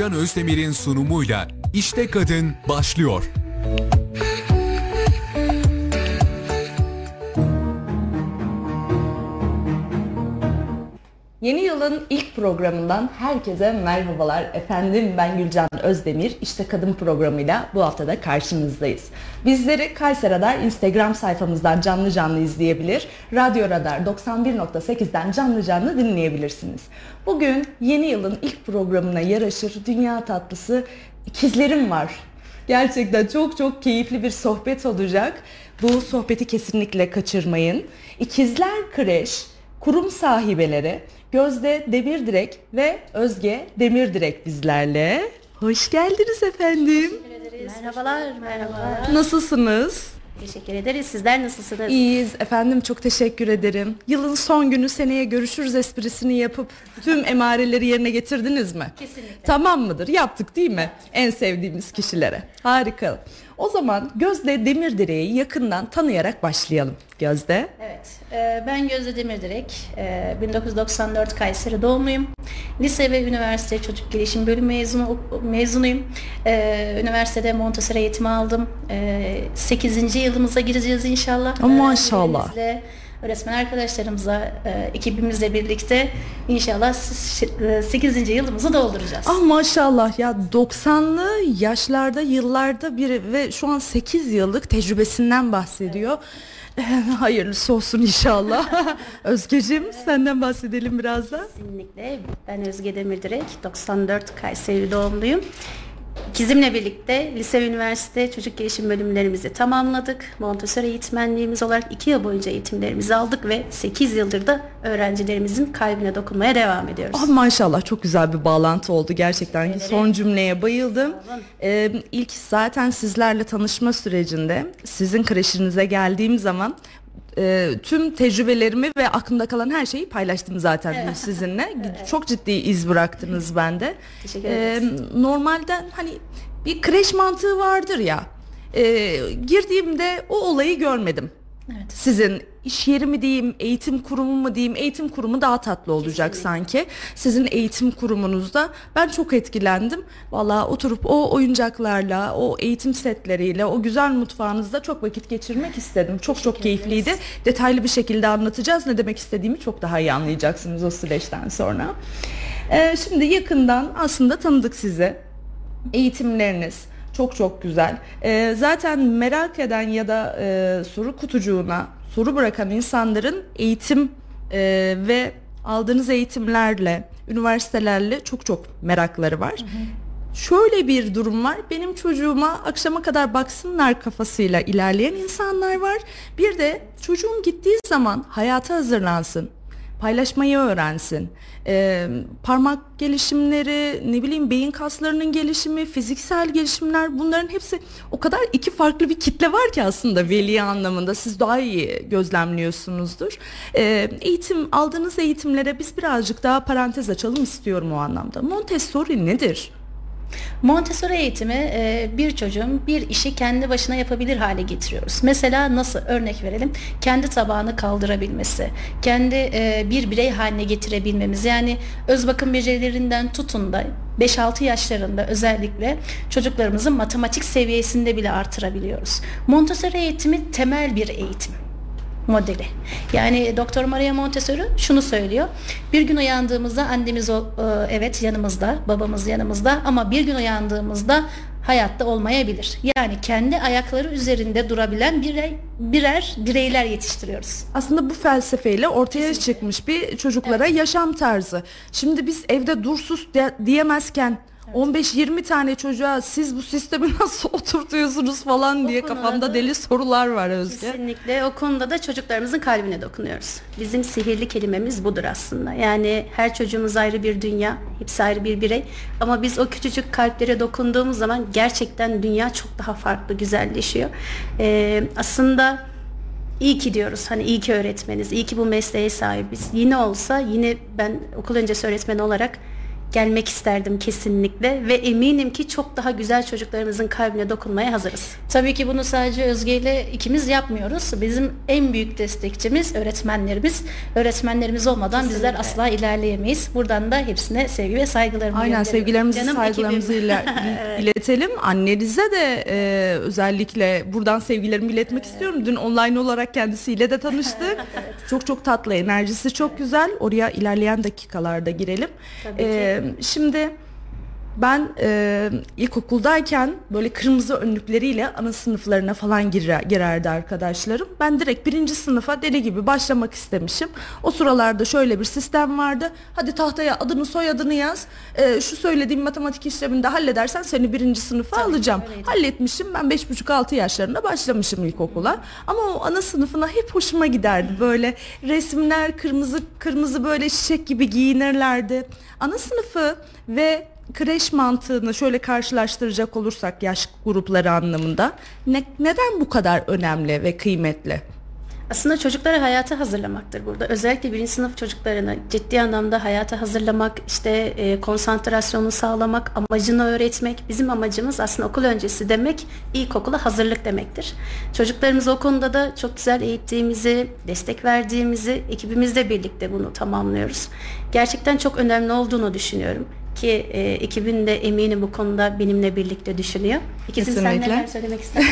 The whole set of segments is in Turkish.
Gülcan Özdemir'in sunumuyla İşte Kadın başlıyor. Yılın ilk programından herkese merhabalar. Efendim ben Gülcan Özdemir. İşte Kadın programıyla bu haftada karşınızdayız. Bizleri Kayseri Radar Instagram sayfamızdan canlı canlı izleyebilir. Radyo Radar 91.8'den canlı canlı dinleyebilirsiniz. Bugün yeni yılın ilk programına yaraşır dünya tatlısı ikizlerim var. Gerçekten çok çok keyifli bir sohbet olacak. Bu sohbeti kesinlikle kaçırmayın. İkizler Kreş kurum sahibeleri Gözde Demirdirek ve Özge Demirdirek bizlerle. Hoş geldiniz efendim. Merhabalar, merhabalar. Nasılsınız? Teşekkür ederiz. Sizler nasılsınız? İyiyiz efendim çok teşekkür ederim. Yılın son günü seneye görüşürüz esprisini yapıp tüm emareleri yerine getirdiniz mi? Kesinlikle. Tamam mıdır? Yaptık değil mi? En sevdiğimiz kişilere. Harika. O zaman Gözde Demirdireği yakından tanıyarak başlayalım. Gözde. Evet, e, ben Gözde Demirdirek. E, 1994 Kayseri doğumluyum. Lise ve üniversite çocuk gelişim bölüm mezunu mezunuyum. E, üniversitede Montessori eğitimi aldım. E, 8. yılımıza gireceğiz inşallah. Maşallah. Öğrencilerimizle, Öğretmen arkadaşlarımızla, e, ekibimizle birlikte inşallah 8. yılımızı dolduracağız. Ah maşallah ya 90'lı yaşlarda yıllarda bir ve şu an 8 yıllık tecrübesinden bahsediyor. Hayırlısı olsun inşallah. Özgeciğim senden bahsedelim biraz da. Kesinlikle. Ben Özge Demirdirek, 94 Kayseri doğumluyum. İkizimle birlikte lise ve üniversite çocuk gelişim bölümlerimizi tamamladık. Montessori eğitmenliğimiz olarak 2 yıl boyunca eğitimlerimizi aldık ve 8 yıldır da öğrencilerimizin kalbine dokunmaya devam ediyoruz. Ah maşallah çok güzel bir bağlantı oldu gerçekten. Son cümleye bayıldım. Ee, ilk zaten sizlerle tanışma sürecinde sizin kreşinize geldiğim zaman e, tüm tecrübelerimi ve aklımda kalan her şeyi paylaştım zaten dün sizinle. Çok ciddi iz bıraktınız bende. Teşekkür ederiz. normalde hani bir kreş mantığı vardır ya. Ee, girdiğimde o olayı görmedim. Evet. Sizin iş yeri mi diyeyim, eğitim kurumu mu diyeyim, eğitim kurumu daha tatlı olacak sanki. Sizin eğitim kurumunuzda ben çok etkilendim. Valla oturup o oyuncaklarla, o eğitim setleriyle, o güzel mutfağınızda çok vakit geçirmek istedim. Çok çok keyifliydi. Detaylı bir şekilde anlatacağız. Ne demek istediğimi çok daha iyi anlayacaksınız o süreçten sonra. Ee, şimdi yakından aslında tanıdık sizi eğitimleriniz çok çok güzel. Ee, zaten merak eden ya da e, soru kutucuğuna soru bırakan insanların eğitim e, ve aldığınız eğitimlerle, üniversitelerle çok çok merakları var. Şöyle bir durum var. Benim çocuğuma akşama kadar baksınlar kafasıyla ilerleyen insanlar var. Bir de çocuğum gittiği zaman hayata hazırlansın paylaşmayı öğrensin. Ee, parmak gelişimleri, ne bileyim beyin kaslarının gelişimi, fiziksel gelişimler bunların hepsi o kadar iki farklı bir kitle var ki aslında veli anlamında siz daha iyi gözlemliyorsunuzdur. Ee, eğitim aldığınız eğitimlere biz birazcık daha parantez açalım istiyorum o anlamda. Montessori nedir? Montessori eğitimi e, bir çocuğun bir işi kendi başına yapabilir hale getiriyoruz. Mesela nasıl örnek verelim? Kendi tabağını kaldırabilmesi, kendi e, bir birey haline getirebilmemiz. Yani öz bakım becerilerinden tutun da 5-6 yaşlarında özellikle çocuklarımızın matematik seviyesinde bile artırabiliyoruz. Montessori eğitimi temel bir eğitim modeli. Yani Doktor Maria Montessori şunu söylüyor. Bir gün uyandığımızda annemiz o, e, evet yanımızda, babamız yanımızda ama bir gün uyandığımızda hayatta olmayabilir. Yani kendi ayakları üzerinde durabilen birey, birer bireyler yetiştiriyoruz. Aslında bu felsefeyle ortaya çıkmış bir çocuklara yaşam tarzı. Şimdi biz evde dursuz de- diyemezken 15-20 tane çocuğa siz bu sistemi nasıl oturtuyorsunuz falan diye konuda kafamda da- deli sorular var Özge. Kesinlikle o konuda da çocuklarımızın kalbine dokunuyoruz. Bizim sihirli kelimemiz budur aslında. Yani her çocuğumuz ayrı bir dünya, hepsi ayrı bir birey. Ama biz o küçücük kalplere dokunduğumuz zaman gerçekten dünya çok daha farklı, güzelleşiyor. Ee, aslında iyi ki diyoruz. Hani iyi ki öğretmeniz, iyi ki bu mesleğe sahibiz. Yine olsa yine ben okul öncesi öğretmeni olarak gelmek isterdim kesinlikle ve eminim ki çok daha güzel çocuklarımızın kalbine dokunmaya hazırız. Tabii ki bunu sadece Özge ile ikimiz yapmıyoruz. Bizim en büyük destekçimiz öğretmenlerimiz. Öğretmenlerimiz olmadan Kesinlikle. bizler asla ilerleyemeyiz. Buradan da hepsine sevgi ve saygılarımı Aynen gönderiyorum. sevgilerimizi Canım saygılarımızı iler- iletelim. Annenize de e, özellikle buradan sevgilerimi iletmek istiyorum. Dün online olarak kendisiyle de tanıştık. Çok çok tatlı enerjisi çok güzel. Oraya ilerleyen dakikalarda girelim. Tabii ki. Şimdi ben e, ilkokuldayken böyle kırmızı önlükleriyle ana sınıflarına falan girer, girerdi arkadaşlarım. Ben direkt birinci sınıfa deli gibi başlamak istemişim. O sıralarda şöyle bir sistem vardı. Hadi tahtaya adını soyadını yaz. E, şu söylediğim matematik işlemini de halledersen seni birinci sınıfa Tabii, alacağım. öyleydi. Halletmişim. Ben beş buçuk altı yaşlarında başlamışım ilkokula. Ama o ana sınıfına hep hoşuma giderdi. Böyle resimler kırmızı kırmızı böyle çiçek gibi giyinirlerdi. Ana sınıfı ve kreş mantığını şöyle karşılaştıracak olursak yaş grupları anlamında ne, neden bu kadar önemli ve kıymetli? Aslında çocukları hayata hazırlamaktır burada. Özellikle birinci sınıf çocuklarını ciddi anlamda hayata hazırlamak, işte e, konsantrasyonu sağlamak, amacını öğretmek. Bizim amacımız aslında okul öncesi demek ilkokula hazırlık demektir. Çocuklarımızı o konuda da çok güzel eğittiğimizi, destek verdiğimizi, ekibimizle birlikte bunu tamamlıyoruz. Gerçekten çok önemli olduğunu düşünüyorum ki e, ekibin de eminim bu konuda benimle birlikte düşünüyor. İkizim sen neler söylemek istersin?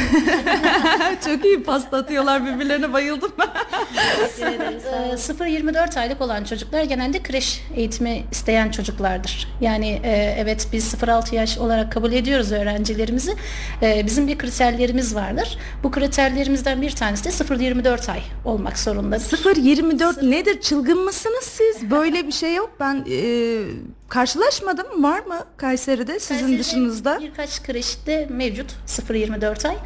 Çok iyi pasta atıyorlar birbirlerine bayıldım. Ee, 0-24 aylık olan çocuklar genelde kreş eğitimi isteyen çocuklardır. Yani e, evet biz 0-6 yaş olarak kabul ediyoruz öğrencilerimizi. E, bizim bir kriterlerimiz vardır. Bu kriterlerimizden bir tanesi de 0-24 ay olmak zorundadır. 0-24 nedir? Çılgın mısınız siz? Böyle bir şey yok. Ben e, karşılaşmadım. Var mı Kayseri'de sizin Kayseri'de dışınızda? Birkaç kreşte mevcut 0-24 ay.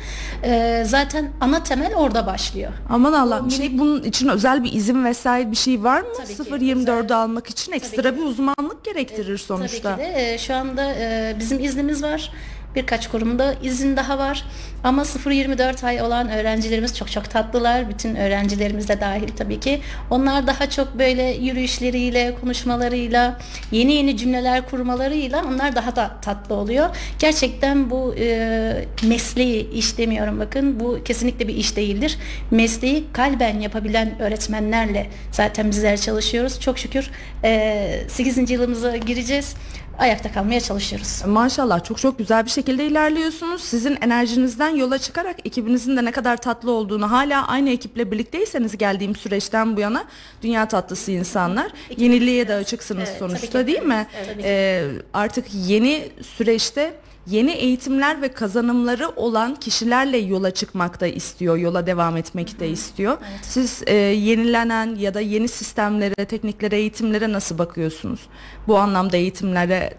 E, zaten ana temel orada başlıyor. Aman Allah. Şey, bunun için özel bir izin vesaire bir şey var mı? Tabii ki. 0-24'ü almak için ekstra bir uzmanlık gerektirir sonuçta. Tabii ki de e, şu anda e, bizim iznimiz var. Birkaç kurumda izin daha var. Ama 0-24 ay olan öğrencilerimiz çok çok tatlılar. Bütün öğrencilerimiz de dahil tabii ki. Onlar daha çok böyle yürüyüşleriyle, konuşmalarıyla, yeni yeni cümleler kurmalarıyla onlar daha da tatlı oluyor. Gerçekten bu e, mesleği iş demiyorum bakın. Bu kesinlikle bir iş değildir. Mesleği kalben yapabilen öğretmenlerle zaten bizler çalışıyoruz. Çok şükür e, 8. yılımıza gireceğiz. Ayakta kalmaya çalışıyoruz. Maşallah çok çok güzel bir şekilde ilerliyorsunuz. Sizin enerjinizden yola çıkarak ekibinizin de ne kadar tatlı olduğunu hala aynı ekiple birlikteyseniz geldiğim süreçten bu yana dünya tatlısı insanlar. Yeniliğe de açıksınız Evet, sonuçta değil mi? Evet. Ee, artık yeni süreçte yeni eğitimler ve kazanımları olan kişilerle yola çıkmak da istiyor, yola devam etmek de istiyor. Siz e, yenilenen ya da yeni sistemlere, tekniklere, eğitimlere nasıl bakıyorsunuz? Bu anlamda eğitimlere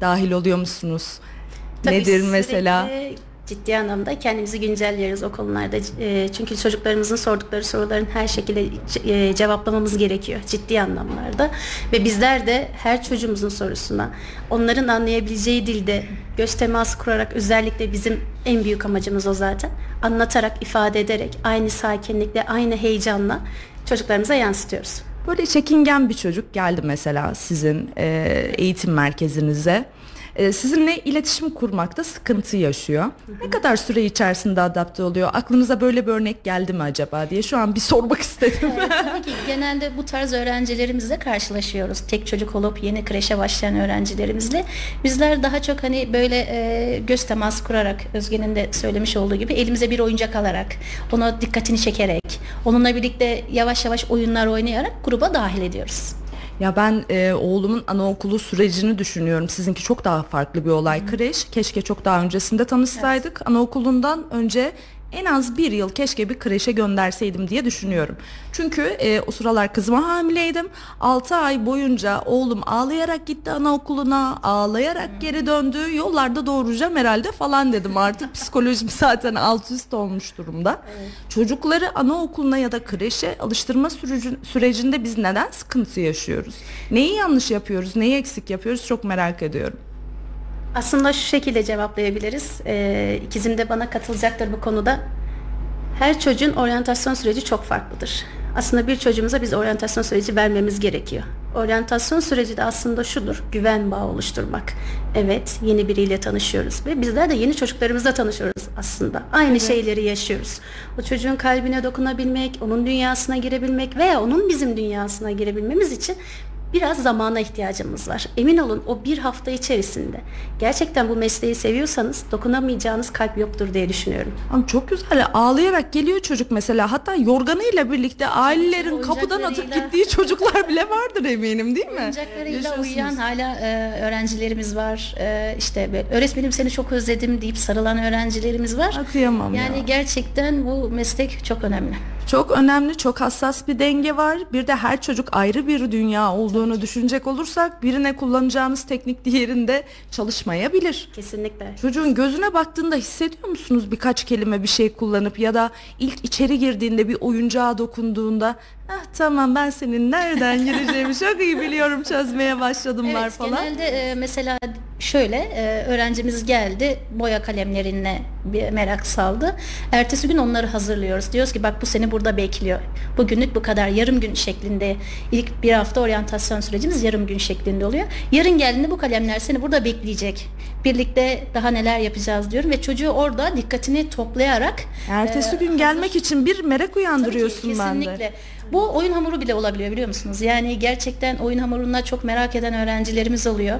dahil oluyor musunuz? Tabii Nedir mesela? sürekli Ciddi anlamda kendimizi güncelliyoruz o konularda. E, çünkü çocuklarımızın sordukları soruların her şekilde e, cevaplamamız gerekiyor ciddi anlamlarda. Ve bizler de her çocuğumuzun sorusuna onların anlayabileceği dilde göz teması kurarak özellikle bizim en büyük amacımız o zaten. Anlatarak, ifade ederek aynı sakinlikle, aynı heyecanla çocuklarımıza yansıtıyoruz. Böyle çekingen bir çocuk geldi mesela sizin e, eğitim merkezinize. E, sizinle iletişim kurmakta sıkıntı yaşıyor. Ne kadar süre içerisinde adapte oluyor? Aklınıza böyle bir örnek geldi mi acaba diye şu an bir sormak istedim. Tabii ki genelde bu tarz öğrencilerimizle karşılaşıyoruz. Tek çocuk olup yeni kreşe başlayan öğrencilerimizle. Bizler daha çok hani böyle e, göz teması kurarak Özge'nin de söylemiş olduğu gibi elimize bir oyuncak alarak, ona dikkatini çekerek, onunla birlikte yavaş yavaş oyunlar oynayarak gruba dahil ediyoruz. Ya ben e, oğlumun anaokulu sürecini düşünüyorum. Sizinki çok daha farklı bir olay. Kreş keşke çok daha öncesinde tanışsaydık. Anaokulundan önce en az bir yıl keşke bir kreşe gönderseydim diye düşünüyorum. Çünkü e, o sıralar kızıma hamileydim. 6 ay boyunca oğlum ağlayarak gitti anaokuluna, ağlayarak geri döndü. Yollarda doğuracağım herhalde falan dedim artık. Psikolojim zaten alt üst olmuş durumda. Çocukları anaokuluna ya da kreşe alıştırma süreci, sürecinde biz neden sıkıntı yaşıyoruz? Neyi yanlış yapıyoruz, neyi eksik yapıyoruz çok merak ediyorum. Aslında şu şekilde cevaplayabiliriz. Ee, ikizim de bana katılacaktır bu konuda. Her çocuğun oryantasyon süreci çok farklıdır. Aslında bir çocuğumuza biz oryantasyon süreci vermemiz gerekiyor. Oryantasyon süreci de aslında şudur, güven bağı oluşturmak. Evet, yeni biriyle tanışıyoruz ve bizler de yeni çocuklarımızla tanışıyoruz aslında. Aynı şeyleri yaşıyoruz. O çocuğun kalbine dokunabilmek, onun dünyasına girebilmek veya onun bizim dünyasına girebilmemiz için biraz zamana ihtiyacımız var. Emin olun o bir hafta içerisinde gerçekten bu mesleği seviyorsanız dokunamayacağınız kalp yoktur diye düşünüyorum. Ama çok güzel. Ağlayarak geliyor çocuk mesela. Hatta yorganıyla birlikte ailelerin kapıdan atıp gittiği çocuklar bile vardır eminim değil mi? Oyuncaklarıyla uyuyan hala e, öğrencilerimiz var. E, işte öğretmenim seni çok özledim deyip sarılan öğrencilerimiz var. Kıyamam yani ya. gerçekten bu meslek çok önemli. Çok önemli, çok hassas bir denge var. Bir de her çocuk ayrı bir dünya olduğunu düşünecek olursak birine kullanacağınız teknik diğerinde çalışmayabilir. Kesinlikle. Çocuğun gözüne baktığında hissediyor musunuz birkaç kelime bir şey kullanıp ya da ilk içeri girdiğinde bir oyuncağa dokunduğunda ah tamam ben senin nereden gireceğimi çok iyi biliyorum çözmeye başladımlar Evet, falan. genelde e, mesela şöyle e, öğrencimiz geldi boya kalemlerine bir merak saldı. Ertesi gün onları hazırlıyoruz. Diyoruz ki bak bu seni burada bekliyor. Bugünlük bu kadar yarım gün şeklinde ilk bir hafta oryantasyon sürecimiz yarım gün şeklinde oluyor. Yarın geldiğinde bu kalemler seni burada bekleyecek. Birlikte daha neler yapacağız diyorum ve çocuğu orada dikkatini toplayarak Ertesi e, gün hazır- gelmek için bir merak Tabii ki, uyandırıyorsun bende. kesinlikle. Bu oyun hamuru bile olabiliyor biliyor musunuz? Yani gerçekten oyun hamuruna çok merak eden öğrencilerimiz oluyor.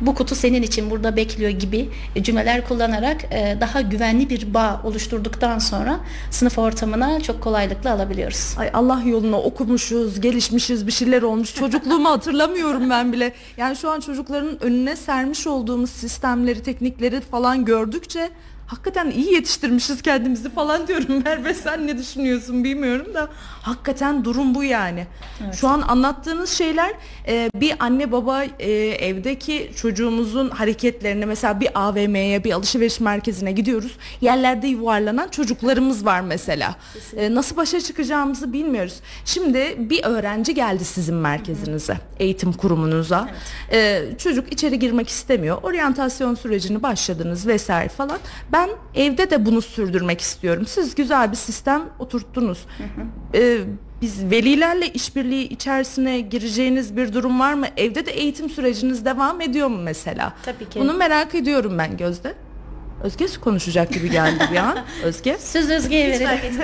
Bu kutu senin için burada bekliyor gibi cümleler kullanarak e, daha güvenli bir bağ oluşturduktan sonra sınıf ortamına çok kolaylıkla alabiliyoruz. Ay Allah yoluna okumuşuz, gelişmişiz, bir şeyler olmuş. Çocukluğumu hatırlamıyorum ben bile. Yani şu an çocukların önüne sermiş olduğumuz sistemleri, teknikleri falan gördükçe hakikaten iyi yetiştirmişiz kendimizi falan diyorum. Merve sen ne düşünüyorsun bilmiyorum da hakikaten durum bu yani. Şu an anlattığınız şeyler e, bir anne baba e, evdeki çocuğumuzun hareketlerini mesela bir AVM'ye bir alışveriş merkezine gidiyoruz. Yerlerde yuvarlanan çocuklarımız var mesela. E, nasıl başa çıkacağımızı bilmiyoruz. Şimdi bir öğrenci geldi sizin merkezinize, eğitim kurumunuza. E, çocuk içeri girmek istemiyor. Oryantasyon sürecini başladınız vesaire falan. Ben evde de bunu sürdürmek istiyorum. Siz güzel bir sistem oturttunuz. E, biz velilerle işbirliği içerisine gireceğiniz bir durum var mı? Evde de eğitim süreciniz devam ediyor mu mesela? Tabii ki. Bunu merak ediyorum ben Gözde. Özge konuşacak gibi geldi bir an. Özge. Söz Özge'ye verelim.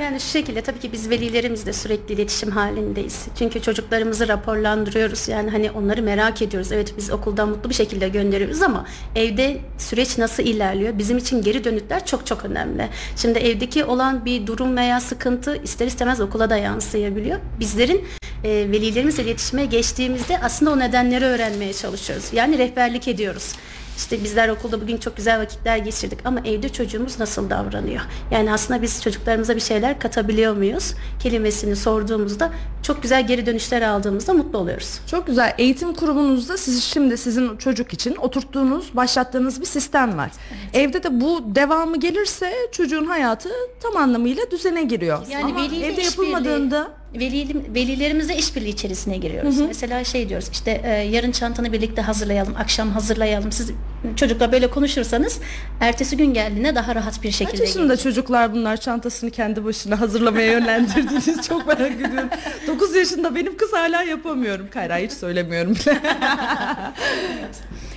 yani şu şekilde tabii ki biz velilerimizle sürekli iletişim halindeyiz. Çünkü çocuklarımızı raporlandırıyoruz. Yani hani onları merak ediyoruz. Evet biz okuldan mutlu bir şekilde gönderiyoruz ama evde süreç nasıl ilerliyor? Bizim için geri dönütler çok çok önemli. Şimdi evdeki olan bir durum veya sıkıntı ister istemez okula da yansıyabiliyor. Bizlerin e, velilerimizle iletişime geçtiğimizde aslında o nedenleri öğrenmeye çalışıyoruz. Yani rehberlik ediyoruz. İşte bizler okulda bugün çok güzel vakitler geçirdik ama evde çocuğumuz nasıl davranıyor? Yani aslında biz çocuklarımıza bir şeyler katabiliyor muyuz? Kelimesini sorduğumuzda çok güzel geri dönüşler aldığımızda mutlu oluyoruz. Çok güzel. Eğitim kurumunuzda siz şimdi sizin çocuk için oturttuğunuz, başlattığınız bir sistem var. Evde de bu devamı gelirse çocuğun hayatı tam anlamıyla düzene giriyor. Yani Ama evde yapılmadığında Veli, velilerimizle işbirliği içerisine giriyoruz. Mesela şey diyoruz işte e, yarın çantanı birlikte hazırlayalım, akşam hazırlayalım. Siz çocukla böyle konuşursanız ertesi gün geldiğinde daha rahat bir kaç şekilde yaşında gelecek. çocuklar bunlar çantasını kendi başına hazırlamaya yönlendirdiğiniz çok merak ediyorum. 9 yaşında benim kız hala yapamıyorum. Kayra hiç söylemiyorum bile.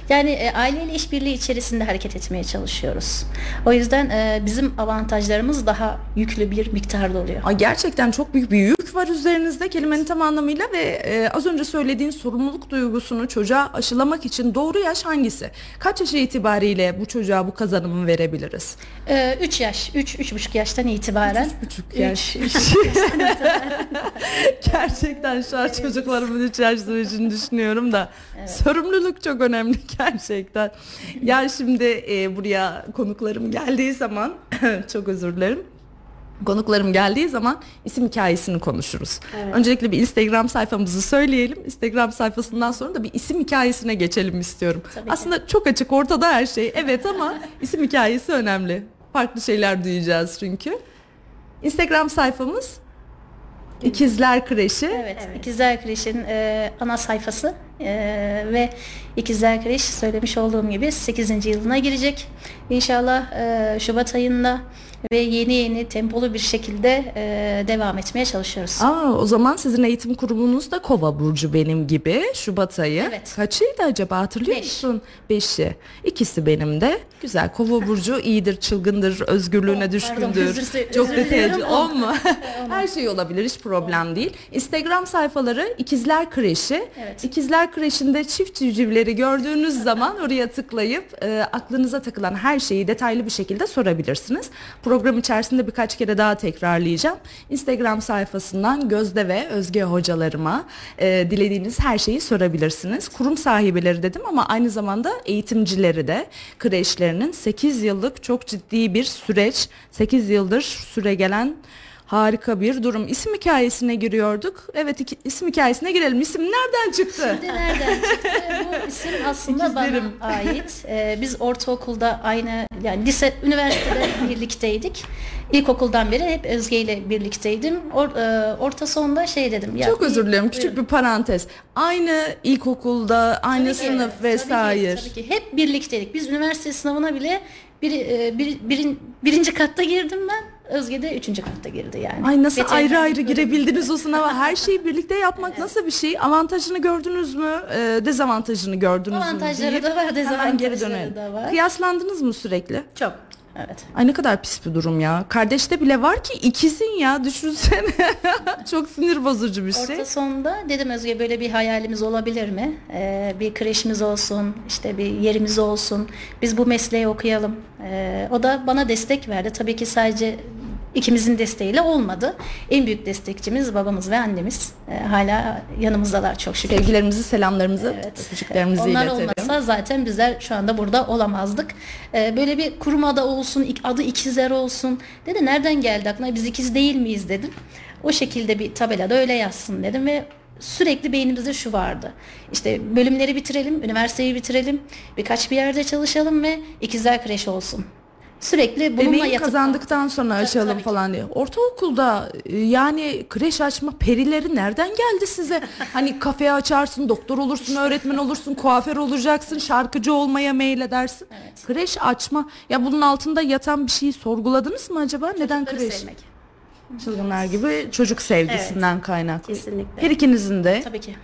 Yani e, aileyle işbirliği içerisinde hareket etmeye çalışıyoruz. O yüzden e, bizim avantajlarımız daha yüklü bir miktarda oluyor. Ay gerçekten çok büyük bir yük var üzerinizde kelimenin tam anlamıyla ve e, az önce söylediğin sorumluluk duygusunu çocuğa aşılamak için doğru yaş hangisi? Kaç yaş itibariyle bu çocuğa bu kazanımı verebiliriz? 3 yaş, 3 üç, buçuk yaştan itibaren. buçuk Üç, yaş. üç gerçekten şu an çocuklarımın 3 yaş sürecini düşünüyorum da sorumluluk çok önemli gerçekten. Ya şimdi e, buraya konuklarım geldiği zaman çok özür dilerim. Konuklarım geldiği zaman isim hikayesini konuşuruz. Öncelikle bir Instagram sayfamızı söyleyelim. Instagram sayfasından sonra da bir isim hikayesine geçelim istiyorum. Tabii ki. Aslında çok açık ortada her şey. Evet ama isim hikayesi önemli. Farklı şeyler duyacağız çünkü. Instagram sayfamız İkizler Kreşi. Evet, İkizler Kreş'in e, ana sayfası e, ve İkizler Kreş söylemiş olduğum gibi 8. yılına girecek. İnşallah e, Şubat ayında ve yeni yeni tempolu bir şekilde e, devam etmeye çalışıyoruz. Aa, o zaman sizin eğitim kurumunuz da Kova Burcu benim gibi Şubat ayı. Evet. Kaçıydı acaba hatırlıyor Beş. musun? Beşi. İkisi benim de. Güzel. Kova Burcu iyidir, çılgındır, özgürlüğüne On, düşkündür. pardon, özür- Çok detaycı. On mu? Her şey olabilir. Hiç problem değil. Instagram sayfaları İkizler Kreşi. Evet. İkizler Kreşi'nde çift civcivleri gördüğünüz zaman oraya tıklayıp e, aklınıza takılan her şeyi detaylı bir şekilde sorabilirsiniz. Program içerisinde birkaç kere daha tekrarlayacağım. Instagram sayfasından Gözde ve Özge hocalarıma e, dilediğiniz her şeyi sorabilirsiniz. Kurum sahibileri dedim ama aynı zamanda eğitimcileri de kreşlerinin 8 yıllık çok ciddi bir süreç, 8 yıldır süre gelen Harika bir durum. İsim hikayesine giriyorduk. Evet iki, isim hikayesine girelim. İsim nereden çıktı? Şimdi nereden çıktı? Bu isim aslında İkizlerim. bana ait. Ee, biz ortaokulda aynı yani lise, üniversitede birlikteydik. İlkokuldan beri hep Özge ile birlikteydim. Or, e, orta sonda şey dedim. Ya, Çok özür dilerim. buyurun. Küçük bir parantez. Aynı ilkokulda, aynı Tabii ki, sınıf tabii ki, vesaire. Tabii ki, Hep birlikteydik. Biz üniversite sınavına bile bir, e, bir, birin, birinci katta girdim ben. Özge de üçüncü katta girdi yani. Ay nasıl Veteriner ayrı ayrı girebildiniz o sınava? Her şeyi birlikte yapmak nasıl bir şey? Avantajını gördünüz mü? Ee, dezavantajını gördünüz mü? Avantajları da var, dezavantajları da var. Kıyaslandınız mı sürekli? Çok. Evet. Ay ne kadar pis bir durum ya. Kardeşte bile var ki ikizin ya düşünsene. Çok sinir bozucu bir şey. Orta sonda dedim Özge böyle bir hayalimiz olabilir mi? Ee, bir kreşimiz olsun, işte bir yerimiz olsun. Biz bu mesleği okuyalım. Ee, o da bana destek verdi. Tabii ki sadece ikimizin desteğiyle olmadı. En büyük destekçimiz babamız ve annemiz. Ee, hala yanımızdalar çok şükür. Sevgilerimizi, selamlarımızı, Evet. öpücüklerimizi Onlar iletelim. olmasa zaten bizler şu anda burada olamazdık. Ee, böyle bir kurum adı olsun, adı ikizler olsun. Dedi nereden geldi aklına biz ikiz değil miyiz dedim. O şekilde bir tabelada öyle yazsın dedim ve sürekli beynimizde şu vardı. İşte bölümleri bitirelim, üniversiteyi bitirelim, birkaç bir yerde çalışalım ve ikizler kreşi olsun. Sürekli bununla Deneyim yatıp kazandıktan sonra açalım ki. falan diye. Ortaokulda e, yani kreş açma perileri nereden geldi size? hani kafe açarsın, doktor olursun, öğretmen olursun, kuaför olacaksın, şarkıcı olmaya meyledersin. Kreş açma. Ya bunun altında yatan bir şeyi sorguladınız mı acaba? Neden Çocukları kreş? sevmek. Çılgınlar gibi çocuk sevgisinden kaynaklı. Kesinlikle. Her ikinizin de Tabii ki.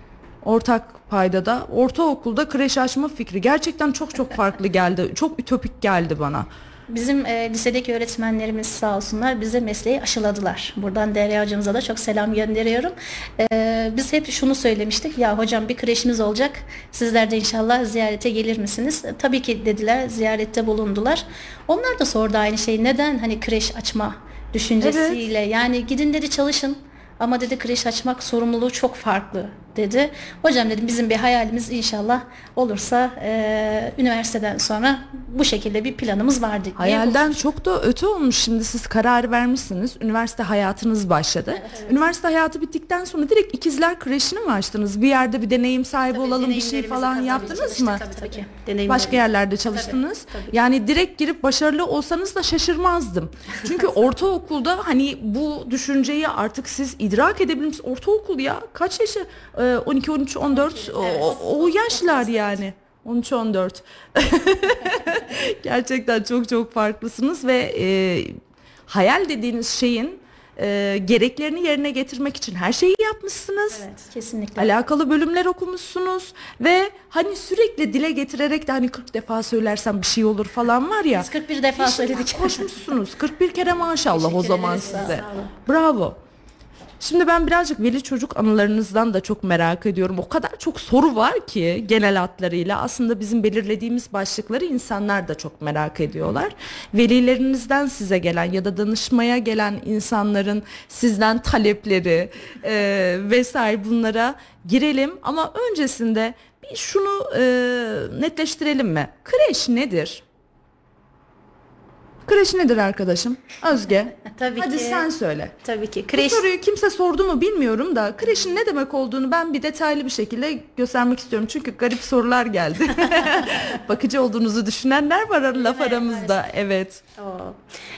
ortak paydada ortaokulda kreş açma fikri gerçekten çok çok farklı geldi. Çok ütopik geldi bana. Bizim e, lisedeki öğretmenlerimiz sağ olsunlar bize mesleği aşıladılar. Buradan Derya hocamıza da çok selam gönderiyorum. E, biz hep şunu söylemiştik. Ya hocam bir kreşimiz olacak. Sizler de inşallah ziyarete gelir misiniz? E, tabii ki dediler. Ziyarette bulundular. Onlar da sordu aynı şeyi. Neden hani kreş açma düşüncesiyle? Yani gidin dedi çalışın. Ama dedi kreş açmak sorumluluğu çok farklı dedi. Hocam dedim bizim bir hayalimiz inşallah olursa e, üniversiteden sonra bu şekilde bir planımız vardı. Hayalden çok da öte olmuş şimdi siz karar vermişsiniz. Üniversite hayatınız başladı. Üniversite hayatı bittikten sonra direkt ikizler kreşini mi açtınız? Bir yerde bir deneyim sahibi Tabii, olalım bir şey falan yaptınız mı? Tabii tabii. Deneyimlerimiz. Başka yerlerde çalıştınız. Tabii, tabii. Yani direkt girip başarılı olsanız da şaşırmazdım. Çünkü ortaokulda hani bu düşünceyi artık siz idrak edebilir misiniz? Ortaokul ya kaç yaşı? Ee, 12, 13, 14 o, o, yaşlar yani. 13, 14. Gerçekten çok çok farklısınız ve e, hayal dediğiniz şeyin e, gereklerini yerine getirmek için her şeyi yapmışsınız. Evet, kesinlikle. Alakalı bölümler okumuşsunuz ve hani sürekli dile getirerek de hani 40 defa söylersem bir şey olur falan var ya. Biz 41 defa söyledik. Koşmuşsunuz. 41 kere maşallah o zaman ederiz, size. Bravo. Şimdi ben birazcık veli çocuk anılarınızdan da çok merak ediyorum. O kadar çok soru var ki genel hatlarıyla aslında bizim belirlediğimiz başlıkları insanlar da çok merak ediyorlar. Velilerinizden size gelen ya da danışmaya gelen insanların sizden talepleri e, vesaire bunlara girelim. Ama öncesinde bir şunu e, netleştirelim mi? Kreş nedir? Kreş nedir arkadaşım? Özge. Tabii Hadi ki. sen söyle. Tabii ki. Bu Kreş soruyu kimse sordu mu bilmiyorum da kreşin ne demek olduğunu ben bir detaylı bir şekilde göstermek istiyorum. Çünkü garip sorular geldi. Bakıcı olduğunuzu düşünenler var laf aramızda. Evet. Oo.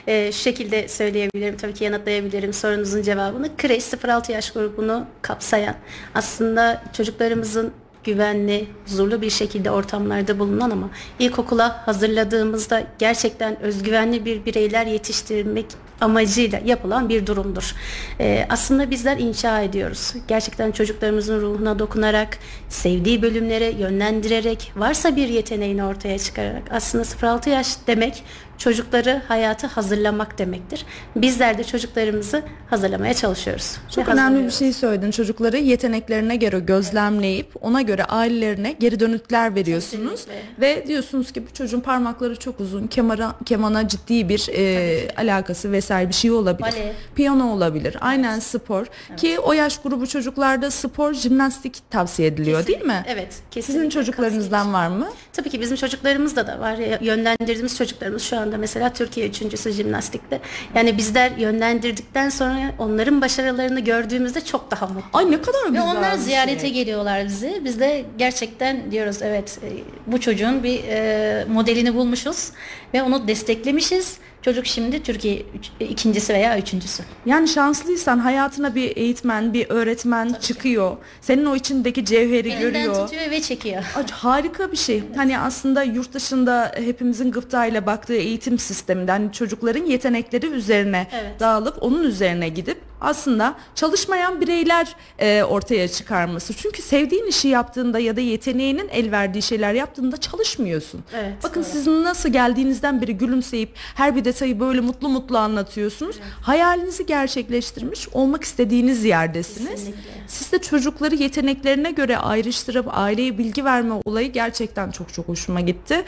Ee, şu şekilde söyleyebilirim tabii ki yanıtlayabilirim sorunuzun cevabını. Kreş 0-6 yaş grubunu kapsayan aslında çocuklarımızın güvenli, huzurlu bir şekilde ortamlarda bulunan ama ilkokula hazırladığımızda gerçekten özgüvenli bir bireyler yetiştirmek amacıyla yapılan bir durumdur. Ee, aslında bizler inşa ediyoruz. Gerçekten çocuklarımızın ruhuna dokunarak, sevdiği bölümlere yönlendirerek, varsa bir yeteneğini ortaya çıkararak aslında 0-6 yaş demek çocukları hayata hazırlamak demektir. Bizler de çocuklarımızı hazırlamaya çalışıyoruz. Çok önemli bir şey söyledin. Çocukları yeteneklerine göre gözlemleyip ona göre ailelerine geri dönütler veriyorsunuz. Kesinlikle. Ve diyorsunuz ki bu çocuğun parmakları çok uzun. Kemara, kemana ciddi bir e, alakası vesaire bir şey olabilir. Bale. Piyano olabilir. Aynen spor. Ki o yaş grubu çocuklarda spor, jimnastik tavsiye ediliyor değil mi? Evet, kesinlikle. Sizin çocuklarınızdan var mı? Tabii ki bizim çocuklarımızda da var. Yönlendirdiğimiz çocuklarımız şu anda mesela Türkiye üçüncüsü jimnastikte. Yani bizler yönlendirdikten sonra onların başarılarını gördüğümüzde çok daha mutlu. Ay ne kadar Ve güzel onlar bir ziyarete şey. geliyorlar bizi. Biz de gerçekten diyoruz evet e, bu çocuğun bir e, modelini bulmuşuz ve onu desteklemişiz. Çocuk şimdi Türkiye üç- ikincisi veya üçüncüsü. Yani şanslıysan hayatına bir eğitmen, bir öğretmen çıkıyor. Senin o içindeki cevheri Elinden görüyor. tutuyor ve çekiyor. Harika bir şey. Hani aslında yurt dışında hepimizin gıptayla baktığı eğitim sisteminde hani çocukların yetenekleri üzerine Evet. dağılıp onun üzerine gidip aslında çalışmayan bireyler e, ortaya çıkarması. Çünkü sevdiğin işi yaptığında ya da yeteneğinin el verdiği şeyler yaptığında çalışmıyorsun. Evet, Bakın sizin nasıl geldiğinizden beri gülümseyip her bir detayı böyle mutlu mutlu anlatıyorsunuz. Hayalinizi gerçekleştirmiş, olmak istediğiniz yerdesiniz. Kesinlikle. Siz de çocukları yeteneklerine göre ayrıştırıp aileye bilgi verme olayı gerçekten çok çok hoşuma gitti.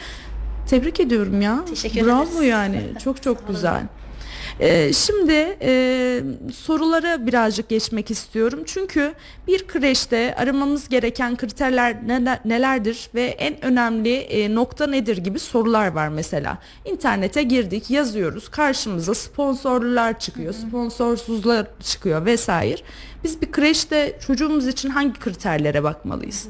Tebrik ediyorum ya. Teşekkür Bravo ederiz. yani. Çok çok güzel. Ee, şimdi e, sorulara birazcık geçmek istiyorum. Çünkü bir kreşte aramamız gereken kriterler neler, nelerdir ve en önemli e, nokta nedir gibi sorular var mesela. İnternete girdik, yazıyoruz. Karşımıza sponsorlular çıkıyor, sponsorsuzlar çıkıyor vesaire. Biz bir kreşte çocuğumuz için hangi kriterlere bakmalıyız?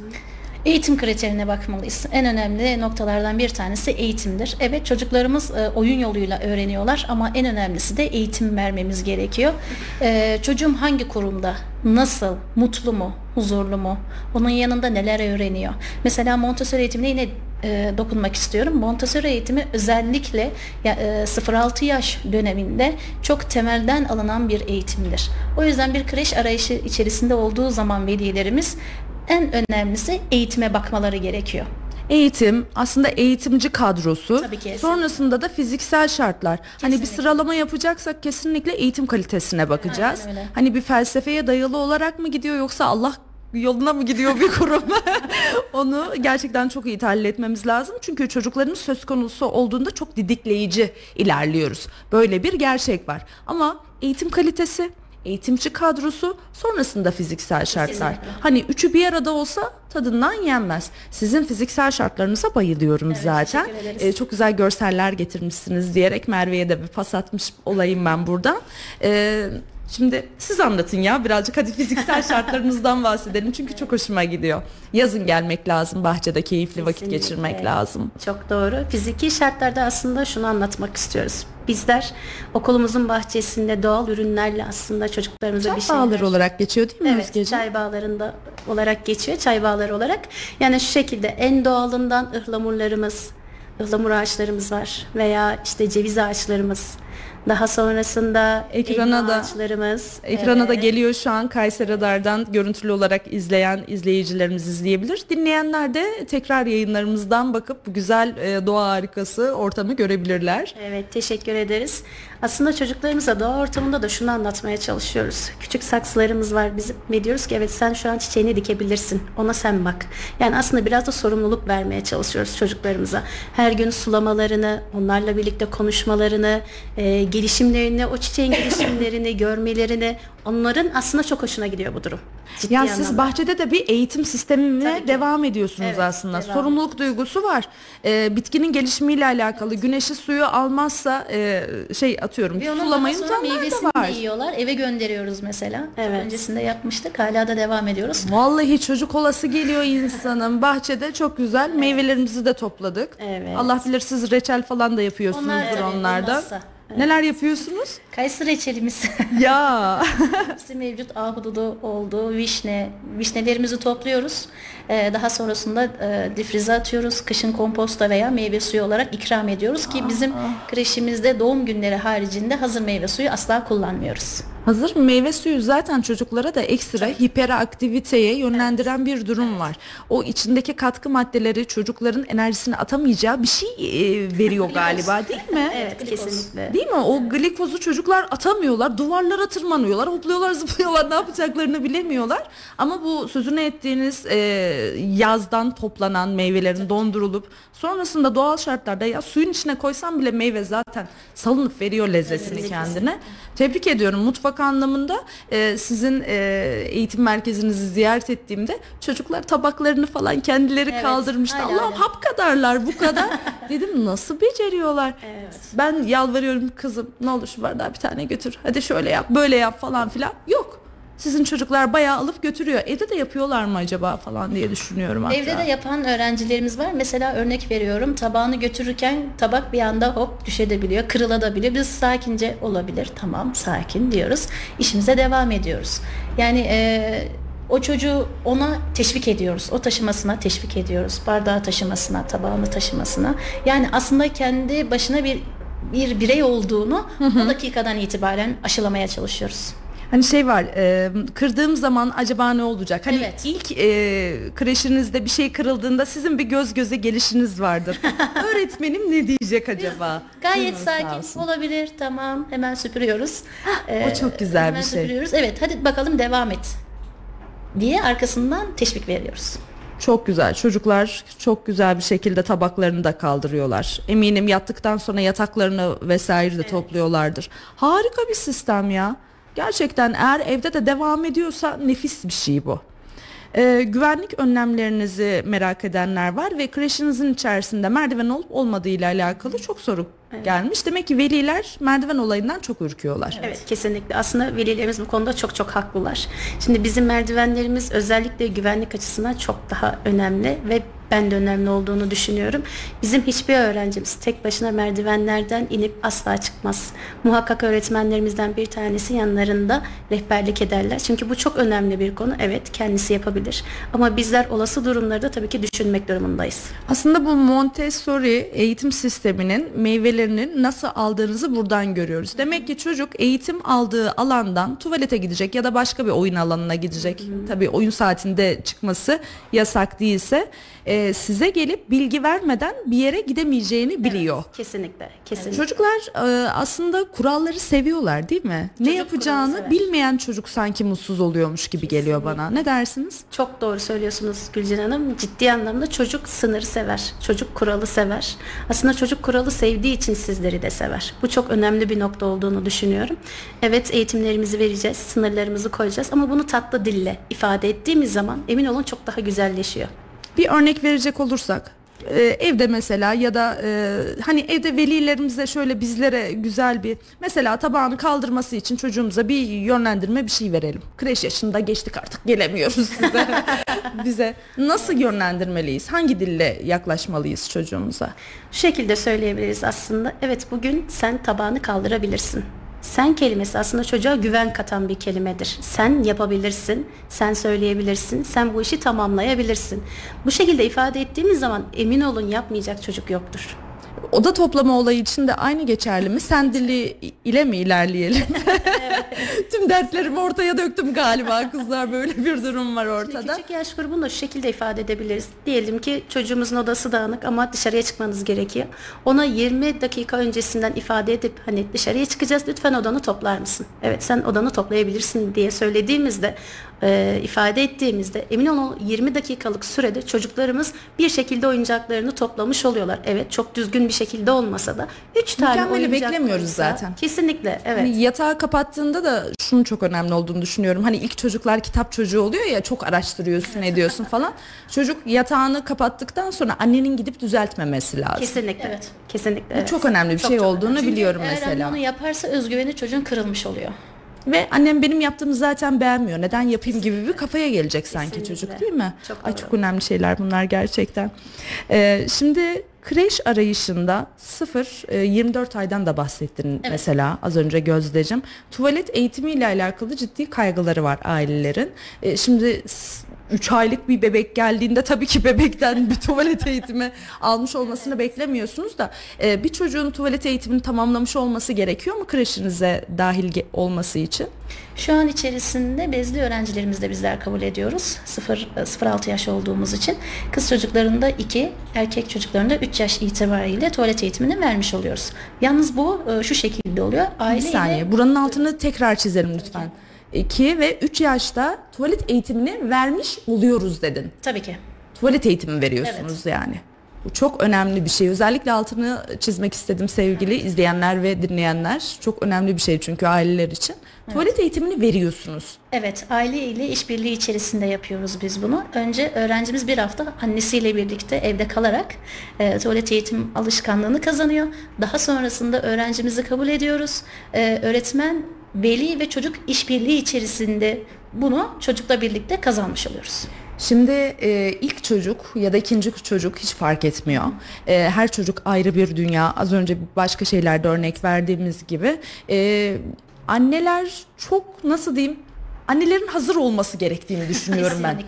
Eğitim kriterine bakmalıyız. En önemli noktalardan bir tanesi eğitimdir. Evet çocuklarımız e, oyun yoluyla öğreniyorlar ama en önemlisi de eğitim vermemiz gerekiyor. E, çocuğum hangi kurumda, nasıl, mutlu mu, huzurlu mu, onun yanında neler öğreniyor? Mesela Montessori eğitimine yine e, dokunmak istiyorum. Montessori eğitimi özellikle ya, e, 0-6 yaş döneminde çok temelden alınan bir eğitimdir. O yüzden bir kreş arayışı içerisinde olduğu zaman velilerimiz en önemlisi eğitime bakmaları gerekiyor. Eğitim aslında eğitimci kadrosu. Tabii ki. Sonrasında da fiziksel şartlar. Hani bir Kesinlikle. sıralama yapacaksak kesinlikle eğitim kalitesine bakacağız. Aynen öyle. Hani bir felsefeye dayalı olarak mı gidiyor yoksa Allah yoluna mı gidiyor bir kurum? Onu gerçekten çok iyi tahlil etmemiz lazım. Çünkü çocukların söz konusu olduğunda çok didikleyici ilerliyoruz. Böyle bir gerçek var. Ama eğitim kalitesi, eğitimci kadrosu, sonrasında fiziksel şartlar. Hani üçü bir arada olsa tadından yenmez. Sizin fiziksel şartlarınıza bayılıyorum zaten. teşekkür ederiz. Ee, çok güzel görseller getirmişsiniz diyerek Merve'ye de bir pas atmış olayım ben burada. Ee, şimdi siz anlatın ya birazcık hadi fiziksel şartlarınızdan bahsedelim çünkü çok hoşuma gidiyor. Yazın gelmek lazım bahçede keyifli vakit Kesinlikle. geçirmek lazım. Çok doğru. Fiziki şartlarda aslında şunu anlatmak istiyoruz. Bizler okulumuzun bahçesinde doğal ürünlerle aslında çocuklarımıza Çay bir şeyler... bağları olarak geçiyor değil mi Evet, Özgeciğim? çay bağlarında olarak geçiyor, çay bağları olarak. Yani şu şekilde en doğalından ıhlamurlarımız, ıhlamur ağaçlarımız var veya işte ceviz ağaçlarımız. Daha sonrasında Ekrana da- ağaçlarımız. Ekrana da Evet. geliyor şu an Kayseri Radar'dan görüntülü olarak izleyen izleyicilerimiz izleyebilir. Dinleyenler de tekrar yayınlarımızdan bakıp bu güzel e, doğa harikası ortamı görebilirler. Evet teşekkür ederiz. Aslında çocuklarımıza doğa ortamında da şunu anlatmaya çalışıyoruz. Küçük saksılarımız var bizim ve diyoruz ki evet sen şu an çiçeğini dikebilirsin. Ona sen bak. Yani aslında biraz da sorumluluk vermeye çalışıyoruz çocuklarımıza. Her gün sulamalarını, onlarla birlikte konuşmalarını, e, gelişimlerini, o çiçeğin gelişimlerini görmelerini onların aslında çok hoşuna gidiyor bu durum. Ciddi Yani siz anlamda. bahçede de bir eğitim sistemine devam ediyorsunuz Evet, aslında. devam. Sorumluluk duygusu var. Ee, bitkinin gelişimiyle alakalı. Güneşi suyu almazsa e, şey atıyorum Ve sulamayınca sonra onlar da meyvesini var. de yiyorlar. Eve gönderiyoruz mesela. Evet. Öncesinde yapmıştık. Hala da devam ediyoruz. Vallahi çocuk olası geliyor insanın. Bahçede çok güzel meyvelerimizi de topladık. Evet. Allah bilir siz reçel falan da yapıyorsunuzdur Onlar tabii, onlardan. Neler yapıyorsunuz? Kayısı reçelimiz. ya Hepsi mevcut ahududu oldu, vişne. Vişnelerimizi topluyoruz. Ee, daha sonrasında e, difrize atıyoruz. Kışın komposta veya meyve suyu olarak ikram ediyoruz ki bizim kreşimizde doğum günleri haricinde hazır meyve suyu asla kullanmıyoruz. Hazır meyve suyu zaten çocuklara da ekstra hiperaktiviteye yönlendiren bir durum var. O içindeki katkı maddeleri çocukların enerjisini atamayacağı bir şey e, veriyor galiba değil mi? Evet Glikoz. kesinlikle. Değil mi? O glikozu çocuklar atamıyorlar. Duvarlara tırmanıyorlar. Hopluyorlar zıplıyorlar. Ne yapacaklarını bilemiyorlar. Ama bu sözünü ettiğiniz e, yazdan toplanan meyvelerin dondurulup sonrasında doğal şartlarda ya suyun içine koysam bile meyve zaten salınıp veriyor lezzetini kendine. Tebrik ediyorum. Mutfak anlamında e, sizin e, eğitim merkezinizi ziyaret ettiğimde çocuklar tabaklarını falan kendileri Evet, kaldırmışlar. hala Allah'ım hap kadarlar bu kadar. Dedim nasıl beceriyorlar? Ben yalvarıyorum kızım ne olur şu bardağı bir tane götür. Hadi şöyle yap böyle yap falan filan. Yok. Sizin çocuklar bayağı alıp götürüyor. Evde de yapıyorlar mı acaba falan diye düşünüyorum hatta. Evde de yapan öğrencilerimiz var. Mesela örnek veriyorum. Tabağını götürürken tabak bir anda hop düşebiliyor, kırılabiliyor. Biz sakince olabilir. Tamam, sakin diyoruz. İşimize devam ediyoruz. Yani e, o çocuğu ona teşvik ediyoruz. O taşımasına teşvik ediyoruz. Bardağı taşımasına, tabağını taşımasına. Yani aslında kendi başına bir bir birey olduğunu o dakikadan itibaren aşılamaya çalışıyoruz. Hani şey var e, kırdığım zaman acaba ne olacak? Hani Evet. ilk e, kreşinizde bir şey kırıldığında sizin bir göz göze gelişiniz vardır. Öğretmenim ne diyecek acaba? Gayet sakin olabilir tamam hemen süpürüyoruz. o çok güzel hemen bir şey. Süpürüyoruz. Evet hadi bakalım devam et diye arkasından teşvik veriyoruz. Çok güzel. Çocuklar çok güzel bir şekilde tabaklarını da kaldırıyorlar. Eminim yattıktan sonra yataklarını vesaire de topluyorlardır. Harika bir sistem ya. Gerçekten eğer evde de devam ediyorsa nefis bir şey bu. Ee, güvenlik önlemlerinizi merak edenler var ve kreşinizin içerisinde merdiven olup olmadığı ile alakalı çok soru gelmiş. Demek ki veliler merdiven olayından çok ürküyorlar. Evet kesinlikle. Aslında velilerimiz bu konuda çok çok haklılar. Şimdi bizim merdivenlerimiz özellikle güvenlik açısından çok daha önemli ve ben de önemli olduğunu düşünüyorum. Bizim hiçbir öğrencimiz tek başına merdivenlerden inip asla çıkmaz. Muhakkak öğretmenlerimizden bir tanesi yanlarında rehberlik ederler. Çünkü bu çok önemli bir konu. Evet kendisi yapabilir. Ama bizler olası durumları da tabii ki düşünmek durumundayız. Aslında bu Montessori eğitim sisteminin meyvelerini nasıl aldığınızı buradan görüyoruz. Demek ki çocuk eğitim aldığı alandan tuvalete gidecek ya da başka bir oyun alanına gidecek. Tabii oyun saatinde çıkması yasak değilse e, size gelip bilgi vermeden bir yere gidemeyeceğini biliyor. Kesinlikle. Kesinlikle. Çocuklar e, aslında kuralları seviyorlar değil mi? ne Çocuk yapacağını kuralı sever. bilmeyen çocuk sanki mutsuz oluyormuş gibi geliyor bana. Ne dersiniz? Çok doğru söylüyorsunuz Gülcan Hanım. Ciddi anlamda çocuk sınırı sever. Çocuk kuralı sever. Aslında çocuk kuralı sevdiği için sizleri de sever. Bu çok önemli bir nokta olduğunu düşünüyorum. Evet eğitimlerimizi vereceğiz, sınırlarımızı koyacağız ama bunu tatlı dille ifade ettiğimiz zaman emin olun çok daha güzelleşiyor. Bir örnek verecek olursak e, evde mesela ya da e, hani evde velilerimize şöyle bizlere güzel bir mesela tabağını kaldırması için çocuğumuza bir yönlendirme bir şey verelim. Kreş yaşında geçtik artık gelemiyoruz size. bize nasıl yönlendirmeliyiz? Hangi dille yaklaşmalıyız çocuğumuza? Şu şekilde söyleyebiliriz aslında. Evet bugün sen tabağını kaldırabilirsin. Sen kelimesi aslında çocuğa güven katan bir kelimedir. Sen yapabilirsin, sen söyleyebilirsin, sen bu işi tamamlayabilirsin. Bu şekilde ifade ettiğimiz zaman emin olun yapmayacak çocuk yoktur. Oda toplama olayı için de aynı geçerli mi? Sen dili ile mi ilerleyelim? Tüm dertlerimi ortaya döktüm galiba kızlar böyle bir durum var ortada. Küçük yaş grubunu da şu şekilde ifade edebiliriz. Diyelim ki çocuğumuzun odası dağınık ama dışarıya çıkmanız gerekiyor. Ona 20 dakika öncesinden ifade edip hani dışarıya çıkacağız lütfen odanı toplar mısın? Evet sen odanı toplayabilirsin diye söylediğimizde e, ifade ettiğimizde emin olun 20 dakikalık sürede çocuklarımız bir şekilde oyuncaklarını toplamış oluyorlar. Evet çok düzgün bir şekilde olmasa da 3 tane Mükemmeli oyuncak beklemiyoruz zaten. Kesinlikle evet. Hani yatağı kapattığında da şunun çok önemli olduğunu düşünüyorum. Hani ilk çocuklar kitap çocuğu oluyor ya çok araştırıyorsun ediyorsun falan. Çocuk yatağını kapattıktan sonra annenin gidip düzeltmemesi lazım. Kesinlikle. Evet. Kesinlikle. Bu evet. çok önemli bir Çok şey çok olduğunu Çünkü biliyorum eğer mesela. anne onu yaparsa özgüveni çocuğun kırılmış oluyor. Ve annem benim yaptığımı zaten beğenmiyor. Neden yapayım gibi bir kafaya gelecek sanki Kesinlikle. çocuk değil mi? Çok Ay doğru. çok önemli şeyler bunlar gerçekten. Ee, şimdi kreş arayışında 0-24 aydan da bahsettin mesela az önce Gözdeciğim. Tuvalet eğitimiyle alakalı ciddi kaygıları var ailelerin. Ee, şimdi 3 aylık bir bebek geldiğinde tabii ki bebekten bir tuvalet eğitimi almış olmasını beklemiyorsunuz da e, bir çocuğun tuvalet eğitimini tamamlamış olması gerekiyor mu kreşinize dahil olması için? Şu an içerisinde bezli öğrencilerimizi de bizler kabul ediyoruz. 0 0-6 yaş olduğumuz için. Kız çocuklarında 2, erkek çocuklarında 3 yaş itibariyle tuvalet eğitimini vermiş oluyoruz. Yalnız bu e, şu şekilde oluyor. Bir Aile ile- saniye buranın altını tekrar çizelim lütfen. 2 ve 3 yaşta tuvalet eğitimini vermiş oluyoruz dedin. Tabii ki. Tuvalet eğitimi veriyorsunuz yani. Bu çok önemli bir şey. Özellikle altını çizmek istedim sevgili izleyenler ve dinleyenler. Çok önemli bir şey çünkü aileler için. Tuvalet eğitimini veriyorsunuz. Evet, aile ile işbirliği içerisinde yapıyoruz biz bunu. Önce öğrencimiz bir hafta annesiyle birlikte evde kalarak e, tuvalet eğitim alışkanlığını kazanıyor. Daha sonrasında öğrencimizi kabul ediyoruz. E, öğretmen, veli ve çocuk işbirliği içerisinde bunu çocukla birlikte kazanmış oluyoruz. Şimdi e, ilk çocuk ya da ikinci çocuk hiç fark etmiyor. E, her çocuk ayrı bir dünya. Az önce başka şeylerde örnek verdiğimiz gibi. E, anneler çok nasıl diyeyim? Annelerin hazır olması gerektiğini düşünüyorum ben.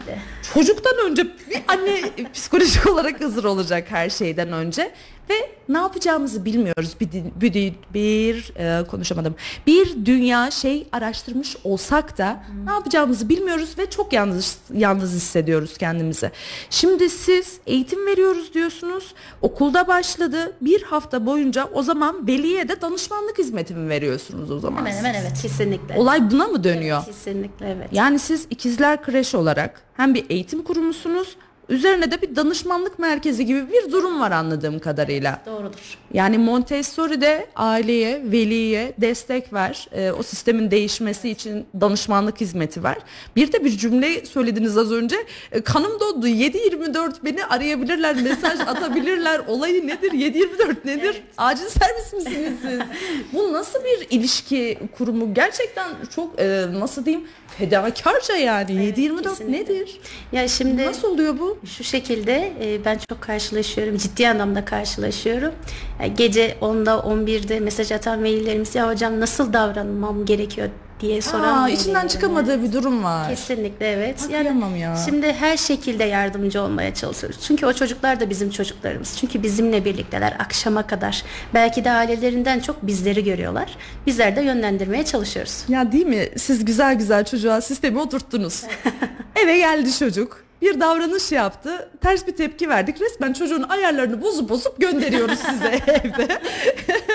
Çocuktan önce bir anne psikolojik olarak hazır olacak her şeyden önce ve ne yapacağımızı bilmiyoruz. Bir bir, bir, e, konuşamadım. Bir dünya şey araştırmış olsak da ne yapacağımızı bilmiyoruz ve çok yalnız yalnız hissediyoruz kendimizi. Şimdi siz eğitim veriyoruz diyorsunuz. Okulda başladı. Bir hafta boyunca o zaman veliye de danışmanlık hizmeti mi veriyorsunuz o zaman? Hemen hemen evet. Kesinlikle. Olay buna mı dönüyor? Kesinlikle evet. Yani siz ikizler kreş olarak hem bir eğitim kurumusunuz üzerine de bir danışmanlık merkezi gibi bir durum var anladığım kadarıyla. Doğrudur. Yani Montessori'de aileye, veliye destek ver. Ee, o sistemin değişmesi için danışmanlık hizmeti var. Bir de bir cümle söylediniz az önce. E, kanım dondu. 7-24 beni arayabilirler, mesaj atabilirler. Olayı nedir? 7-24 nedir? Acil servis misiniz siz? Bu nasıl bir ilişki kurumu? Gerçekten çok e, nasıl diyeyim fedakarca yani. 7-24 kesinlikle. nedir? Ya şimdi Nasıl oluyor bu? Şu şekilde e, ben çok karşılaşıyorum. Ciddi anlamda karşılaşıyorum. Yani gece 10'da 11'de mesaj atan velilerimiz ya hocam nasıl davranmam gerekiyor diye soran Aa, içinden çıkamadığı bir durum var. Kesinlikle evet. Kıyamam ya. Şimdi her şekilde yardımcı olmaya çalışıyoruz. Çünkü o çocuklar da bizim çocuklarımız. Çünkü bizimle birlikteler akşama kadar. Belki de ailelerinden çok bizleri görüyorlar. Bizler de yönlendirmeye çalışıyoruz. Ya değil mi? Siz güzel güzel çocuğa sistemi oturttunuz. Eve geldi çocuk. Bir davranış yaptı. Ters bir tepki verdik. Resmen çocuğun ayarlarını bozup bozup gönderiyoruz size evde.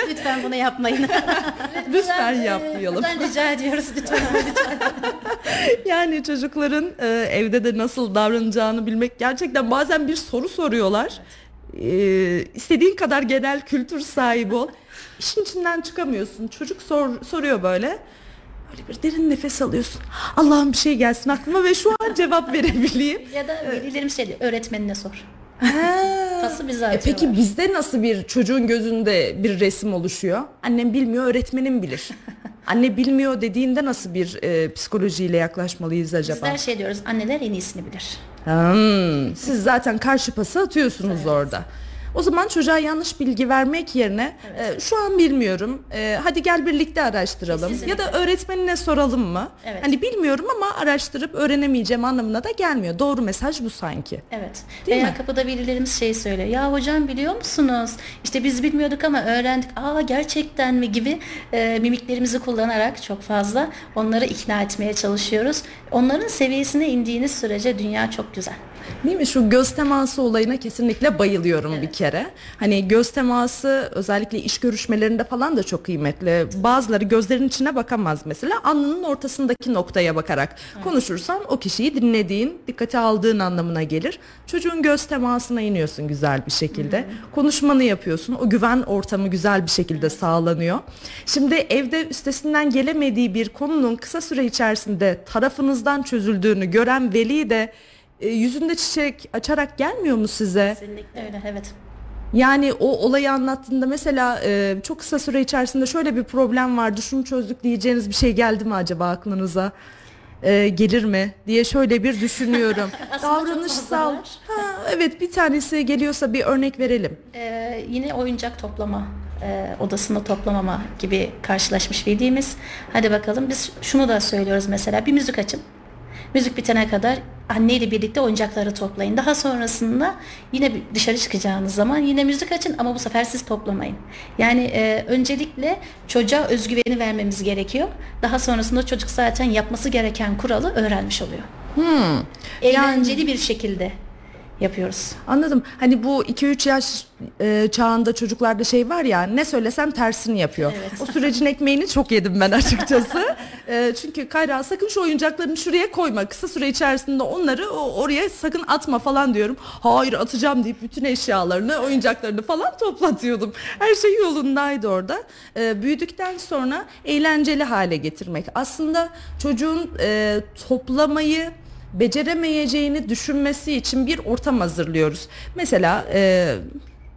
Lütfen bunu yapmayın. Lütfen yapmayalım. Buradan rica ediyoruz lütfen. Yani çocukların e, evde de nasıl davranacağını bilmek gerçekten bazen bir soru soruyorlar. E, istediğin kadar genel kültür sahibi ol. İşin içinden çıkamıyorsun. Çocuk sor, soruyor böyle. Böyle bir derin nefes alıyorsun. Allah'ım bir şey gelsin aklıma ve şu an cevap verebileyim. ya da velilerimiz şey diyor, öğretmenine sor. Pası bize E peki bizde nasıl bir çocuğun gözünde bir resim oluşuyor? Annem bilmiyor, öğretmenim bilir. Anne bilmiyor dediğinde nasıl bir e, psikolojiyle yaklaşmalıyız acaba? Bizler şey diyoruz anneler en iyisini bilir. Hmm, siz zaten karşı pası atıyorsunuz orada. O zaman çocuğa yanlış bilgi vermek yerine e, şu an bilmiyorum. e, hadi gel birlikte araştıralım. Kesinlikle. Ya da öğretmenine soralım mı? Evet. Hani bilmiyorum ama araştırıp öğrenemeyeceğim anlamına da gelmiyor. Doğru mesaj bu sanki. Evet. Değil Veya mi? kapıda velilerimiz şey söylüyor. Ya hocam biliyor musunuz? İşte biz bilmiyorduk ama öğrendik. Aa gerçekten mi gibi e, mimiklerimizi kullanarak çok fazla onları ikna etmeye çalışıyoruz. Onların seviyesine indiğiniz sürece dünya çok güzel. Değil mi? Şu göz teması olayına kesinlikle bayılıyorum bir kere. Hani göz teması özellikle iş görüşmelerinde falan da çok kıymetli. Bazıları gözlerin içine bakamaz mesela. Alnının ortasındaki noktaya bakarak konuşursan o kişiyi dinlediğin, dikkate aldığın anlamına gelir. Çocuğun göz temasına iniyorsun güzel bir şekilde. Konuşmanı yapıyorsun. O güven ortamı güzel bir şekilde sağlanıyor. Şimdi evde üstesinden gelemediği bir konunun kısa süre içerisinde tarafınızdan çözüldüğünü gören veli de e, yüzünde çiçek açarak gelmiyor mu size? Kesinlikle öyle evet. Yani o olayı anlattığında mesela e, çok kısa süre içerisinde şöyle bir problem vardı şunu çözdük diyeceğiniz bir şey geldi mi acaba aklınıza? E, gelir mi diye şöyle bir düşünüyorum. Davranışsal. Ha, evet bir tanesi geliyorsa bir örnek verelim. Ee, yine oyuncak toplama e, odasında toplamama gibi karşılaşmış velimiz. Hadi bakalım biz şunu da söylüyoruz mesela bir müzik açın. Müzik bitene kadar anneyle birlikte oyuncakları toplayın. Daha sonrasında yine dışarı çıkacağınız zaman yine müzik açın ama bu sefer siz toplamayın. Yani e, öncelikle çocuğa özgüveni vermemiz gerekiyor. Daha sonrasında çocuk zaten yapması gereken kuralı öğrenmiş oluyor. Eğlenceli bir şekilde yapıyoruz. Anladım. Hani bu 2-3 yaş e, çağında çocuklarda şey var ya ne söylesem tersini yapıyor. O sürecin ekmeğini çok yedim ben açıkçası. E, çünkü Kayra sakın şu oyuncaklarını şuraya koyma. Kısa süre içerisinde onları o, oraya sakın atma falan diyorum. Hayır atacağım deyip bütün eşyalarını, oyuncaklarını falan toplatıyordum. Her şey yolundaydı orada. E, büyüdükten sonra eğlenceli hale getirmek. Aslında çocuğun e, toplamayı beceremeyeceğini düşünmesi için bir ortam hazırlıyoruz. Mesela e,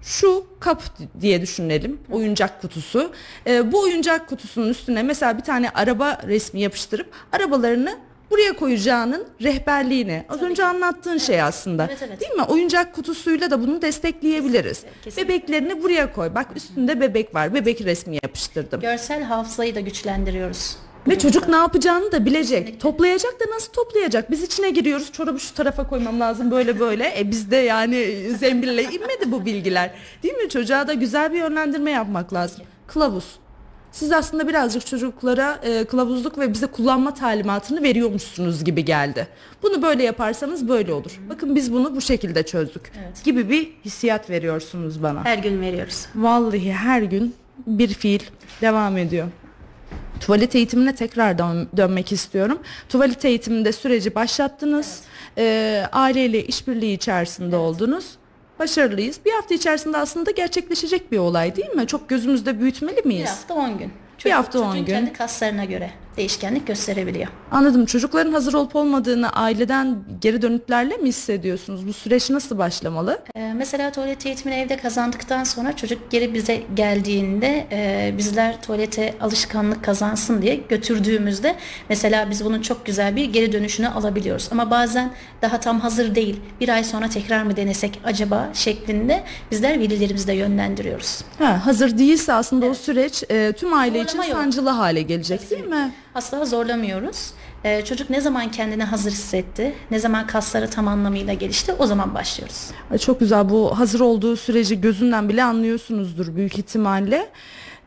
şu kap diye düşünelim oyuncak kutusu. E, bu oyuncak kutusunun üstüne mesela bir tane araba resmi yapıştırıp arabalarını buraya koyacağının rehberliğini az önce anlattığın şey aslında. Evet, evet. Değil mi? Oyuncak kutusuyla da bunu destekleyebiliriz. kesinlikle. Bebeklerini buraya koy. Bak üstünde bebek var. Bebek resmi yapıştırdım. Görsel hafızayı da güçlendiriyoruz. Ve çocuk ne yapacağını da bilecek. Toplayacak da nasıl toplayacak? Biz içine giriyoruz. Çorabı şu tarafa koymam lazım böyle böyle. E bizde yani zembille inmedi bu bilgiler. Değil mi? Çocuğa da güzel bir yönlendirme yapmak lazım. Kılavuz. Siz aslında birazcık çocuklara e, kılavuzluk ve bize kullanma talimatını veriyormuşsunuz gibi geldi. Bunu böyle yaparsanız böyle olur. Bakın biz bunu bu şekilde çözdük. Gibi bir hissiyat veriyorsunuz bana. Her gün veriyoruz. Vallahi her gün bir fiil devam ediyor. Tuvalet eğitimine tekrar dön- dönmek istiyorum. Tuvalet eğitiminde süreci başlattınız. Ee, aileyle işbirliği içerisinde oldunuz. Başarılıyız. Bir hafta içerisinde aslında gerçekleşecek bir olay değil mi? Çok gözümüzde büyütmeli Bir miyiz? hafta 10 gün. Bir hafta on gün. kendi kaslarına göre değişkenlik gösterebiliyor. Anladım. Çocukların hazır olup olmadığını aileden geri dönütlerle mi hissediyorsunuz? Bu süreç nasıl başlamalı? Ee, mesela tuvalet eğitimini evde kazandıktan sonra çocuk geri bize geldiğinde e, bizler tuvalete alışkanlık kazansın diye götürdüğümüzde mesela biz bunun çok güzel bir geri dönüşünü alabiliyoruz. Ama bazen daha tam hazır değil. Bir ay sonra tekrar mı denesek acaba şeklinde bizler velilerimizi de yönlendiriyoruz. Ha, hazır değilse aslında o süreç e, tüm aile için yok. sancılı hale gelecek değil mi? Asla zorlamıyoruz. Ee, çocuk ne zaman kendini hazır hissetti, ne zaman kasları tam anlamıyla gelişti o zaman başlıyoruz. Ay, Çok güzel bu hazır olduğu süreci gözünden bile anlıyorsunuzdur büyük ihtimalle.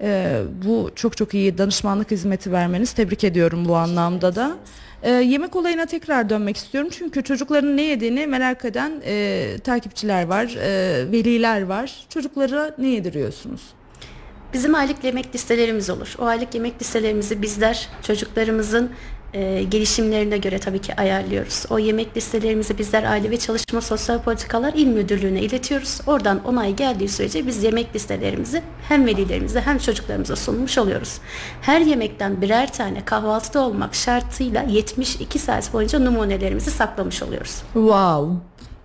Ee, bu çok çok iyi danışmanlık hizmeti vermeniz tebrik ediyorum bu anlamda da. Ee, yemek olayına tekrar dönmek istiyorum çünkü çocukların ne yediğini merak eden e, takipçiler var, e, veliler var. Çocuklara ne yediriyorsunuz? Bizim aylık yemek listelerimiz olur. O aylık yemek listelerimizi bizler çocuklarımızın e, gelişimlerine göre tabii ki ayarlıyoruz. O yemek listelerimizi bizler Aile ve Çalışma Sosyal Politikalar İl Müdürlüğü'ne iletiyoruz. Oradan onay geldiği sürece biz yemek listelerimizi hem velilerimize hem çocuklarımıza sunmuş oluyoruz. Her yemekten birer tane kahvaltıda olmak şartıyla 72 saat boyunca numunelerimizi saklamış oluyoruz. Wow.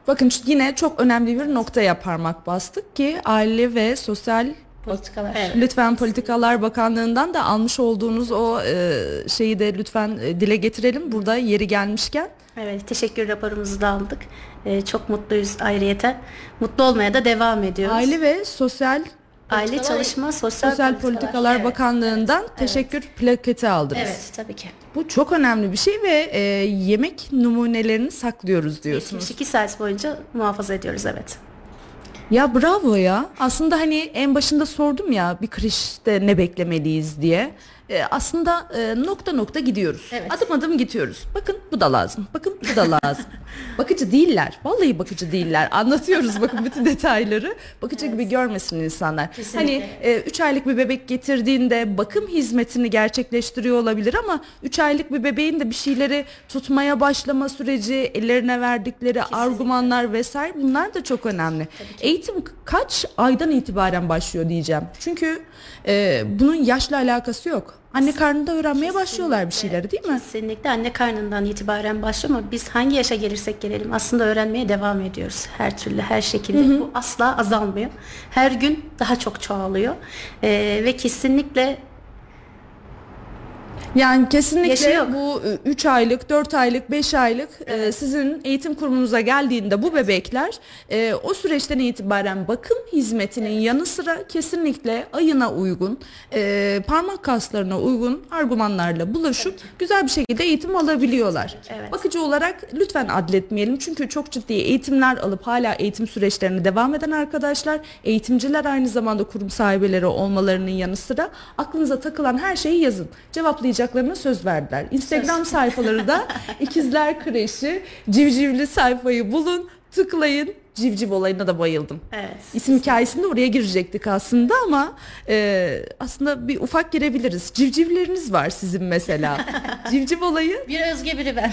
Bakın yine çok önemli bir noktaya parmak bastık ki aile ve sosyal Politikalar. Evet. Lütfen Politikalar Bakanlığı'ndan da almış olduğunuz o e, şeyi de lütfen e, dile getirelim burada yeri gelmişken. Evet, teşekkür raporumuzu da aldık. Ee, çok mutluyuz ayrıyeten. Mutlu olmaya da devam ediyoruz. Aile ve Sosyal Aile Politikalar- Çalışma Sosyal, Sosyal Politikalar. Politikalar Evet, Bakanlığı'ndan teşekkür plaketi aldınız. Evet tabii ki. Bu çok önemli bir şey ve e, yemek numunelerini saklıyoruz diyorsunuz. 72 saat boyunca muhafaza ediyoruz evet. Ya bravo ya. Aslında hani en başında sordum ya bir kreşte ne beklemeliyiz diye. Ee, aslında e, nokta nokta gidiyoruz. Evet. Adım adım gidiyoruz. Bakın bu da lazım. Bakın bu da lazım. bakıcı değiller. Vallahi bakıcı değiller. Anlatıyoruz bakın bütün detayları. Bakıcı gibi görmesin insanlar. Kesinlikle. Hani 3 aylık bir bebek getirdiğinde bakım hizmetini gerçekleştiriyor olabilir ama 3 aylık bir bebeğin de bir şeyleri tutmaya başlama süreci, ellerine verdikleri argümanlar vesaire bunlar da çok önemli. Eğitim kaç aydan itibaren başlıyor diyeceğim. Çünkü e, bunun yaşla alakası yok. Anne karnında öğrenmeye başlıyorlar bir şeyleri değil mi? Kesinlikle anne karnından itibaren başlıyor ama biz hangi yaşa gelirsek gelelim aslında öğrenmeye devam ediyoruz. Her türlü her şekilde bu asla azalmıyor. Her gün daha çok çoğalıyor Ee, ve kesinlikle Yani kesinlikle bu 3 aylık, 4 aylık, 5 aylık e, sizin eğitim kurumunuza geldiğinde bu bebekler e, o süreçten itibaren bakım hizmetinin yanı sıra kesinlikle ayına uygun, e, parmak kaslarına uygun argümanlarla bulaşıp güzel bir şekilde eğitim alabiliyorlar. Evet. Bakıcı olarak lütfen adletmeyelim çünkü çok ciddi eğitimler alıp hala eğitim süreçlerine devam eden arkadaşlar, eğitimciler aynı zamanda kurum sahibileri olmalarının yanı sıra aklınıza takılan her şeyi yazın. Cevaplayacaklarına söz verdiler. Instagram sayfaları da İkizler Kreşi civcivli sayfayı bulun, tıklayın. Civciv olayına da bayıldım. evet. İsim hikayesinde oraya girecektik aslında ama e, aslında bir ufak girebiliriz. Civcivleriniz var sizin mesela. Civciv olayı Bir Özge biri ben.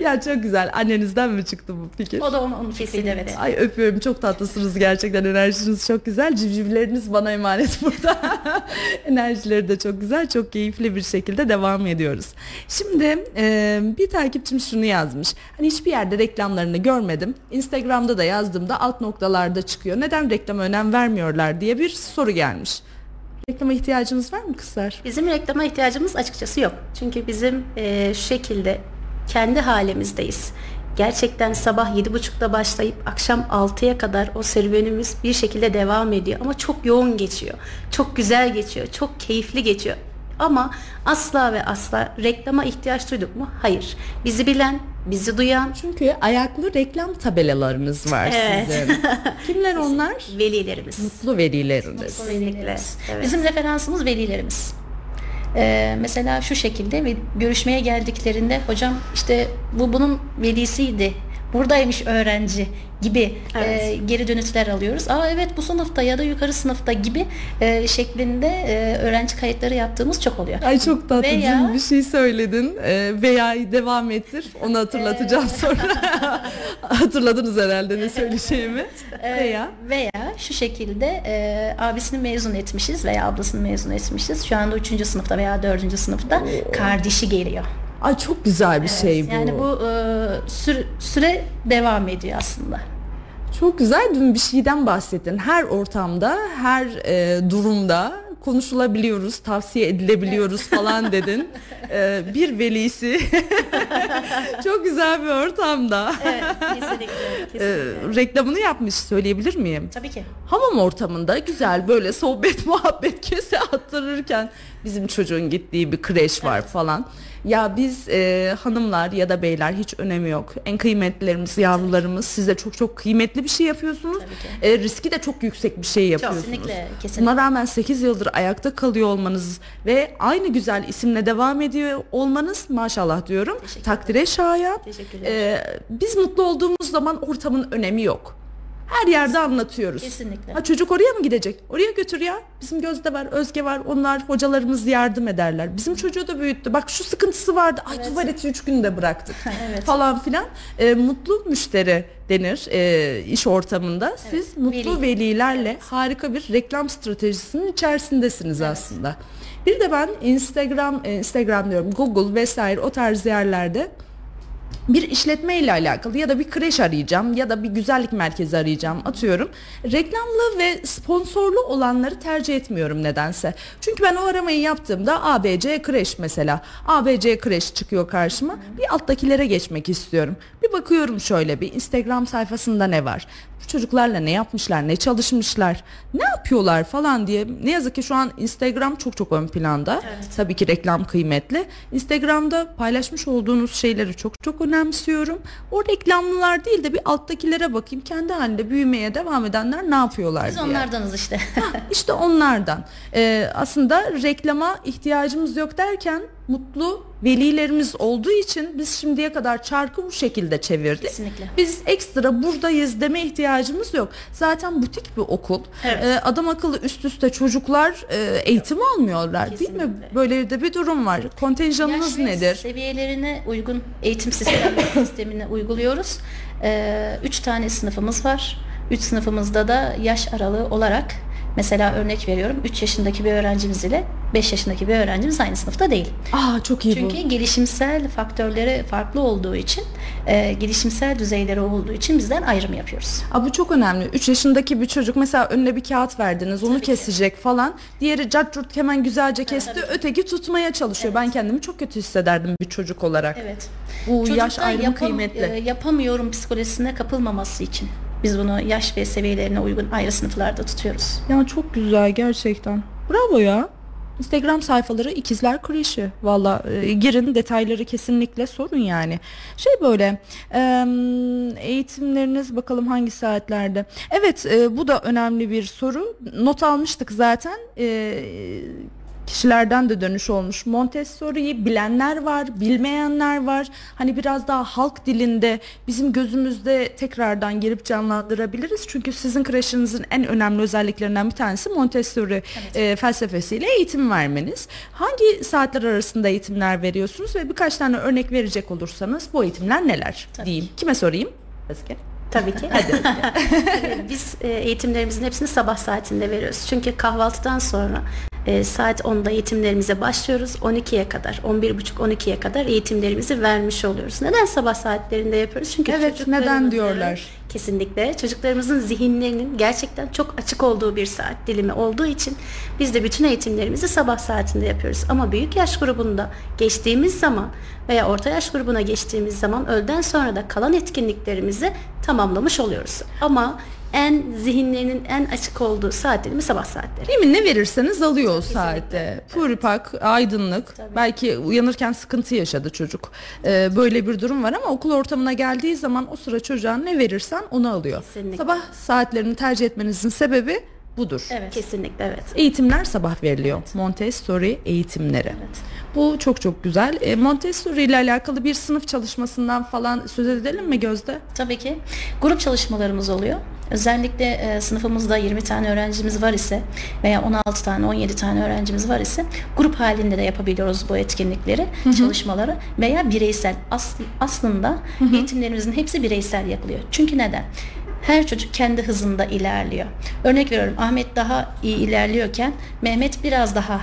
ya çok güzel. Annenizden mi çıktı bu fikir? o da onun, onun fikriydi evet. Ay öpüyorum çok tatlısınız gerçekten enerjiniz çok güzel civcivleriniz bana emanet burada enerjileri de çok güzel çok keyifli bir şekilde devam ediyoruz şimdi e, bir takipçim şunu yazmış hani hiçbir yerde reklamlarını görmedim instagramda da yazdığımda alt noktalarda çıkıyor neden reklama önem vermiyorlar diye bir soru gelmiş reklama ihtiyacınız var mı kızlar? Bizim reklama ihtiyacımız açıkçası yok. Çünkü bizim e, şu şekilde kendi halimizdeyiz. Gerçekten sabah 7.30'da başlayıp akşam 6'ya kadar o serüvenimiz bir şekilde devam ediyor. Ama çok yoğun geçiyor. Çok güzel geçiyor. Çok keyifli geçiyor. Ama asla ve asla reklama ihtiyaç duyduk mu? Hayır. Bizi bilen, bizi duyan Çünkü ayaklı reklam tabelalarınız var Evet. sizin. Kimler onlar? velilerimiz. Mutlu velileriniz. Kesinlikle. Evet. Bizim referansımız velilerimiz. Ee, mesela şu şekilde görüşmeye geldiklerinde hocam işte bu bunun velisiydi. Buradaymış öğrenci gibi Evet. e, geri dönütler alıyoruz. Aa evet bu sınıfta ya da yukarı sınıfta gibi e, şeklinde e, öğrenci kayıtları yaptığımız çok oluyor. Ay çok tatlı Veya- bir şey söyledin. Ee, veya devam ettir. Onu hatırlatacağım sonra. Hatırladınız herhalde ne söyleyeceğimi. Ee, veya veya şu şekilde e, abisini mezun etmişiz veya ablasını mezun etmişiz. Şu anda 3. sınıfta veya 4. sınıfta kardeşi geliyor. Ay çok güzel bir şey bu. Yani bu e, süre, süre devam ediyor aslında. Çok güzel dün bir şeyden bahsettin. Her ortamda, her e, durumda konuşulabiliyoruz, tavsiye edilebiliyoruz falan dedin. Ee, bir velisi çok güzel bir ortamda. Evet, kesinlikle. Ee, kesinlikle. reklamını yapmış söyleyebilir miyim? Tabii ki. Hamam ortamında güzel böyle sohbet muhabbet kese attırırken bizim çocuğun gittiği bir kreş var falan. Ya biz e, hanımlar ya da beyler hiç önemi yok. En kıymetlilerimiz, yavrularımız siz de çok çok kıymetli bir şey yapıyorsunuz. E, riski de çok yüksek bir şey yapıyorsunuz. Kesinlikle, kesinlikle. Buna rağmen 8 yıldır ayakta kalıyor olmanız ve aynı güzel isimle devam ediyor olmanız maşallah diyorum. Takdire şayan. E, biz mutlu olduğumuz zaman ortamın önemi yok. Her yerde anlatıyoruz. Kesinlikle. Ha çocuk oraya mı gidecek? Oraya götür ya. Bizim Gözde var, Özge var. Onlar hocalarımız yardım ederler. Bizim çocuğu da büyüttü. Bak şu sıkıntısı vardı. Ay tuvaleti üç günde bıraktık. Evet. Falan filan. E, mutlu müşteri denir e, iş ortamında. Siz mutlu veli. velilerle harika bir reklam stratejisinin içerisindesiniz aslında. Bir de ben Instagram, e, Instagram diyorum Google vesaire o tarz yerlerde bir işletme ile alakalı ya da bir kreş arayacağım ya da bir güzellik merkezi arayacağım atıyorum. Reklamlı ve sponsorlu olanları tercih etmiyorum nedense. Çünkü ben o aramayı yaptığımda ABC kreş mesela. ABC kreş çıkıyor karşıma. Bir alttakilere geçmek istiyorum. Bir bakıyorum şöyle bir Instagram sayfasında ne var? Bu çocuklarla ne yapmışlar, ne çalışmışlar, ne yapıyorlar falan diye. Ne yazık ki şu an Instagram çok çok ön planda. Tabii ki reklam kıymetli. Instagram'da paylaşmış olduğunuz şeyleri çok çok önemsiyorum. O reklamlılar değil de bir alttakilere bakayım. Kendi halinde büyümeye devam edenler ne yapıyorlar Biz diye. onlardanız işte. İşte onlardan. Ee, aslında reklama ihtiyacımız yok derken mutlu velilerimiz olduğu için biz şimdiye kadar çarkı bu şekilde çevirdik. Kesinlikle. Biz ekstra buradayız deme ihtiyacımız yok. Zaten butik bir okul. Evet. Ee, adam akıllı üst üste çocuklar e, eğitim almıyorlar değil mi? Kesinlikle. Böyle de bir durum var. Kontenjanınız Yaş nedir? Seviyelerine uygun eğitim sistemi, sistemini uyguluyoruz. Ee, üç tane sınıfımız var. Üç sınıfımızda da yaş aralığı olarak mesela örnek veriyorum 3 yaşındaki bir öğrencimiz ile 5 yaşındaki bir öğrencimiz aynı sınıfta değil. Aa çok iyi Çünkü bu. gelişimsel faktörleri farklı olduğu için, e, gelişimsel düzeyleri olduğu için bizden ayrım yapıyoruz. Aa, bu çok önemli. 3 yaşındaki bir çocuk mesela önüne bir kağıt verdiniz onu Tabii ki. kesecek falan. Diğeri cart hemen güzelce kesti. Öteki tutmaya çalışıyor. Ben kendimi çok kötü hissederdim bir çocuk olarak. Evet. Bu yaş Çocukta ayrımı yapam- kıymetli. e, yapamıyorum psikolojisine kapılmaması için biz bunu yaş ve seviyelerine uygun ayrı sınıflarda tutuyoruz. Ya çok güzel gerçekten. Bravo ya. Instagram sayfaları ikizler kreşi. Valla e, girin detayları kesinlikle sorun yani. Şey böyle e, eğitimleriniz bakalım hangi saatlerde. Evet e, bu da önemli bir soru. Not almıştık zaten. E, kişilerden de dönüş olmuş. Montessori'yi bilenler var, bilmeyenler var. Hani biraz daha halk dilinde bizim gözümüzde tekrardan gelip canlandırabiliriz. Çünkü sizin kreşinizin en önemli özelliklerinden bir tanesi Montessori e, felsefesiyle eğitim vermeniz. Hangi saatler arasında eğitimler veriyorsunuz ve birkaç tane örnek verecek olursanız bu eğitimler neler Tabii. diyeyim. Kime sorayım? Özge. Tabii ki. Tabii, Biz e, eğitimlerimizin hepsini sabah saatinde veriyoruz. Çünkü kahvaltıdan sonra e, saat 10'da eğitimlerimize başlıyoruz. 12'ye kadar, 11.30-12'ye kadar eğitimlerimizi vermiş oluyoruz. Neden sabah saatlerinde yapıyoruz? Çünkü Evet, neden diyorlar? Kesinlikle. Çocuklarımızın zihinlerinin gerçekten çok açık olduğu bir saat dilimi olduğu için biz de bütün eğitimlerimizi sabah saatinde yapıyoruz. Ama büyük yaş grubunda geçtiğimiz zaman veya orta yaş grubuna geçtiğimiz zaman öğleden sonra da kalan etkinliklerimizi tamamlamış oluyoruz. Ama en zihinlerinin en açık olduğu saat dilimi sabah saatleri. Mi? Ne verirseniz alıyor o saatte. Puripak, aydınlık. Belki uyanırken sıkıntı yaşadı çocuk. Ee, böyle bir durum var ama okul ortamına geldiği zaman o sıra çocuğa ne verirsen onu alıyor. Kesinlikle. Sabah saatlerini tercih etmenizin sebebi budur. Evet. Kesinlikle evet. Eğitimler sabah veriliyor. Montessori eğitimleri. Bu çok çok güzel. E, Montessori ile alakalı bir sınıf çalışmasından falan söz edelim mi Gözde? Tabii ki. Grup çalışmalarımız oluyor. Özellikle e, sınıfımızda 20 tane öğrencimiz var ise veya 16 tane 17 tane öğrencimiz var ise grup halinde de yapabiliyoruz bu etkinlikleri, çalışmaları veya bireysel. As- aslında eğitimlerimizin hepsi bireysel yapılıyor. Çünkü neden? Her çocuk kendi hızında ilerliyor. Örnek veriyorum Ahmet daha iyi ilerliyorken Mehmet biraz daha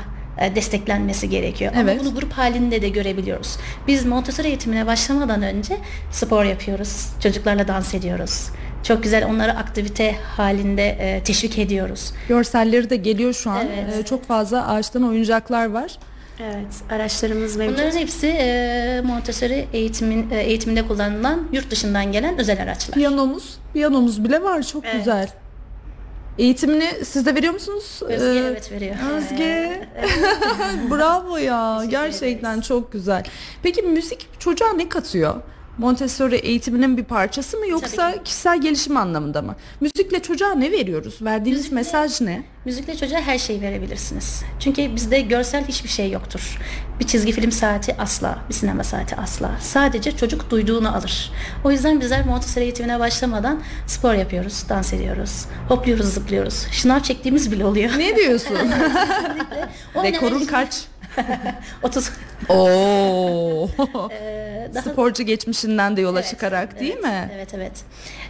desteklenmesi gerekiyor. Evet. Ama bunu grup halinde de görebiliyoruz. Biz Montessori eğitimine başlamadan önce spor yapıyoruz. Çocuklarla dans ediyoruz. Çok güzel onları aktivite halinde e, teşvik ediyoruz. Görselleri de geliyor şu an. Evet. E, çok fazla ağaçtan oyuncaklar var. Evet, araçlarımız mevcut. Bunların hepsi e, Montessori eğitimin e, eğitiminde kullanılan yurt dışından gelen özel araçlar. Piyanomuz, piyanomuz bile var. Çok Evet. güzel. Eğitimini siz de veriyor musunuz? Özge Ee, evet veriyor. Özge. Bravo ya. Gerçekten çok güzel. Peki müzik çocuğa ne katıyor? Montessori eğitiminin bir parçası mı yoksa kişisel gelişim anlamında mı? Müzikle çocuğa ne veriyoruz? Verdiğiniz Müzikle- mesaj ne? Müzikle çocuğa her şeyi verebilirsiniz. Çünkü bizde görsel hiçbir şey yoktur. Bir çizgi film saati asla, bir sinema saati asla. Sadece çocuk duyduğunu alır. O yüzden bizler Montessori eğitimine başlamadan spor yapıyoruz, dans ediyoruz, hopluyoruz, zıplıyoruz. Şınav çektiğimiz bile oluyor. Ne diyorsun? Rekorun kaç? 30. Oo. Ee, daha- Sporcu geçmişinden de yola Evet, çıkarak değil evet, mi? Evet evet.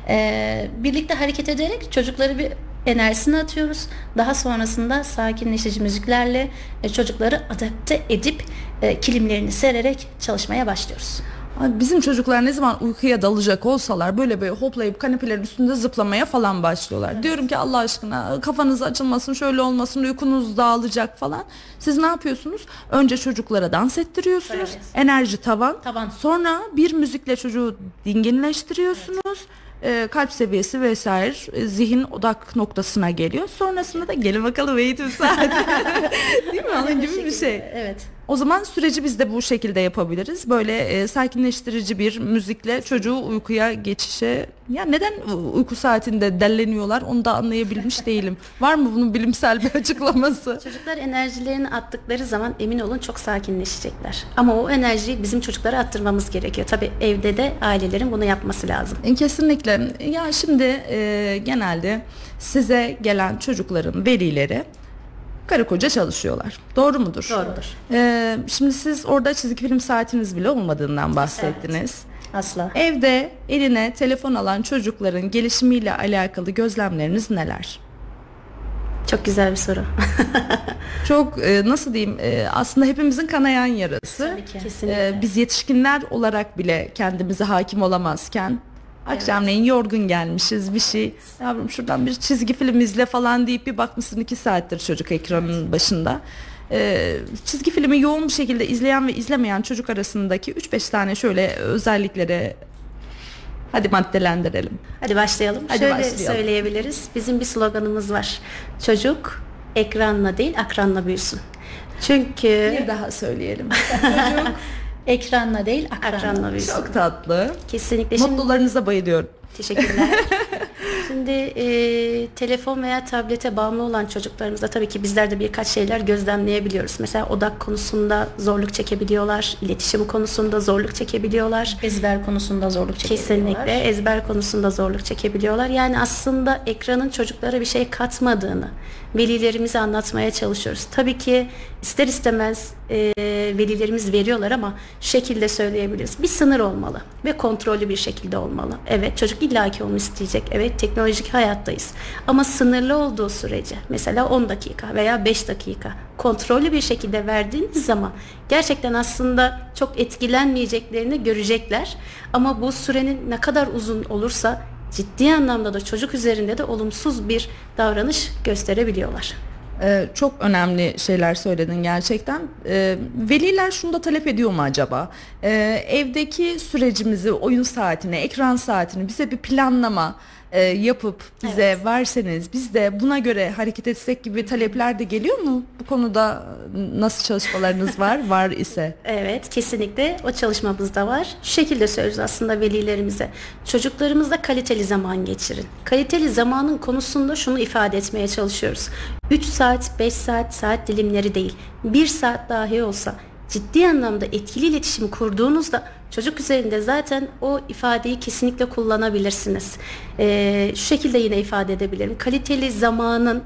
Ee, birlikte hareket ederek çocukları bir enerjisini atıyoruz. Daha sonrasında sakinleştirici müziklerle e, çocukları adapte edip e, kilimlerini sererek çalışmaya başlıyoruz. Bizim çocuklar ne zaman uykuya dalacak olsalar böyle böyle hoplayıp kanepelerin üstünde zıplamaya falan başlıyorlar. Diyorum ki Allah aşkına kafanız açılmasın şöyle olmasın uykunuz dağılacak falan. Siz ne yapıyorsunuz? Önce çocuklara dans ettiriyorsunuz. Evet. Enerji tavan. Tavan. Sonra bir müzikle çocuğu dinginleştiriyorsunuz. Ee, kalp seviyesi vesaire e, zihin odak noktasına geliyor. Sonrasında da gelin bakalım eğitim saati. Değil mi? Onun gibi bir şey. Evet. O zaman süreci biz de bu şekilde yapabiliriz. Böyle e, sakinleştirici bir müzikle çocuğu uykuya geçişe ya neden uyku saatinde delleniyorlar onu da anlayabilmiş değilim. Var mı bunun bilimsel bir açıklaması? Çocuklar enerjilerini attıkları zaman emin olun çok sakinleşecekler. Ama o enerjiyi bizim çocuklara attırmamız gerekiyor. Tabii evde de ailelerin bunu yapması lazım. E, Kesinlikle. Ya şimdi e, genelde size gelen çocukların velileri karı koca çalışıyorlar. Doğru mudur? Doğrudur. E, şimdi siz orada çizgi film saatiniz bile olmadığından bahsettiniz. Asla. Evde eline telefon alan çocukların gelişimiyle alakalı gözlemleriniz neler? Çok güzel bir soru. Çok e, nasıl diyeyim e, aslında hepimizin kanayan yarası. Tabii ki. E, biz yetişkinler olarak bile kendimize hakim olamazken akşamleyin yorgun gelmişiz bir şey yavrum şuradan bir çizgi film izle falan deyip bir bakmışsın iki saattir çocuk ekranın başında. E, çizgi filmi yoğun bir şekilde izleyen ve izlemeyen çocuk arasındaki 3-5 tane şöyle özelliklere hadi maddelendirelim. Hadi başlayalım. Hadi Şöyle başlayalım. söyleyebiliriz. Bizim bir sloganımız var. Çocuk ekranla değil akranla büyüsün. Çünkü Bir daha söyleyelim. Ekranla değil akranla. akranla. Çok tatlı. Kesinlikle. Şimdi Mutlularınıza bayılıyorum. Teşekkürler. Şimdi e, telefon veya tablete bağımlı olan çocuklarımızda tabii ki bizler de birkaç şeyler gözlemleyebiliyoruz. Mesela odak konusunda zorluk çekebiliyorlar, iletişim konusunda zorluk çekebiliyorlar. Ezber konusunda zorluk çekiyorlar. Kesinlikle ezber konusunda zorluk çekebiliyorlar. Yani aslında ekranın çocuklara bir şey katmadığını velilerimize anlatmaya çalışıyoruz. Tabii ki ister istemez e, velilerimiz veriyorlar ama şu şekilde söyleyebiliriz. Bir sınır olmalı ve kontrollü bir şekilde olmalı. Evet çocuk illaki onu isteyecek. Evet teknolojik hayattayız. Ama sınırlı olduğu sürece mesela 10 dakika veya 5 dakika kontrollü bir şekilde verdiğiniz zaman gerçekten aslında çok etkilenmeyeceklerini görecekler. Ama bu sürenin ne kadar uzun olursa ciddi anlamda da çocuk üzerinde de olumsuz bir davranış gösterebiliyorlar. Ee, çok önemli şeyler söyledin gerçekten. Ee, veliler şunu da talep ediyor mu acaba? Ee, evdeki sürecimizi, oyun saatini, ekran saatini bize bir planlama e, yapıp bize verseniz biz de buna göre hareket etsek gibi talepler de geliyor mu? Bu konuda nasıl çalışmalarınız var? Var ise. Evet kesinlikle o çalışmamızda var. Şu şekilde söylüyoruz aslında velilerimize. Çocuklarımızla kaliteli zaman geçirin. Kaliteli zamanın konusunda şunu ifade etmeye çalışıyoruz. 3 saat, 5 saat, saat dilimleri değil. 1 saat dahi olsa ciddi anlamda etkili iletişim kurduğunuzda çocuk üzerinde zaten o ifadeyi kesinlikle kullanabilirsiniz. Ee, şu şekilde yine ifade edebilirim. Kaliteli zamanın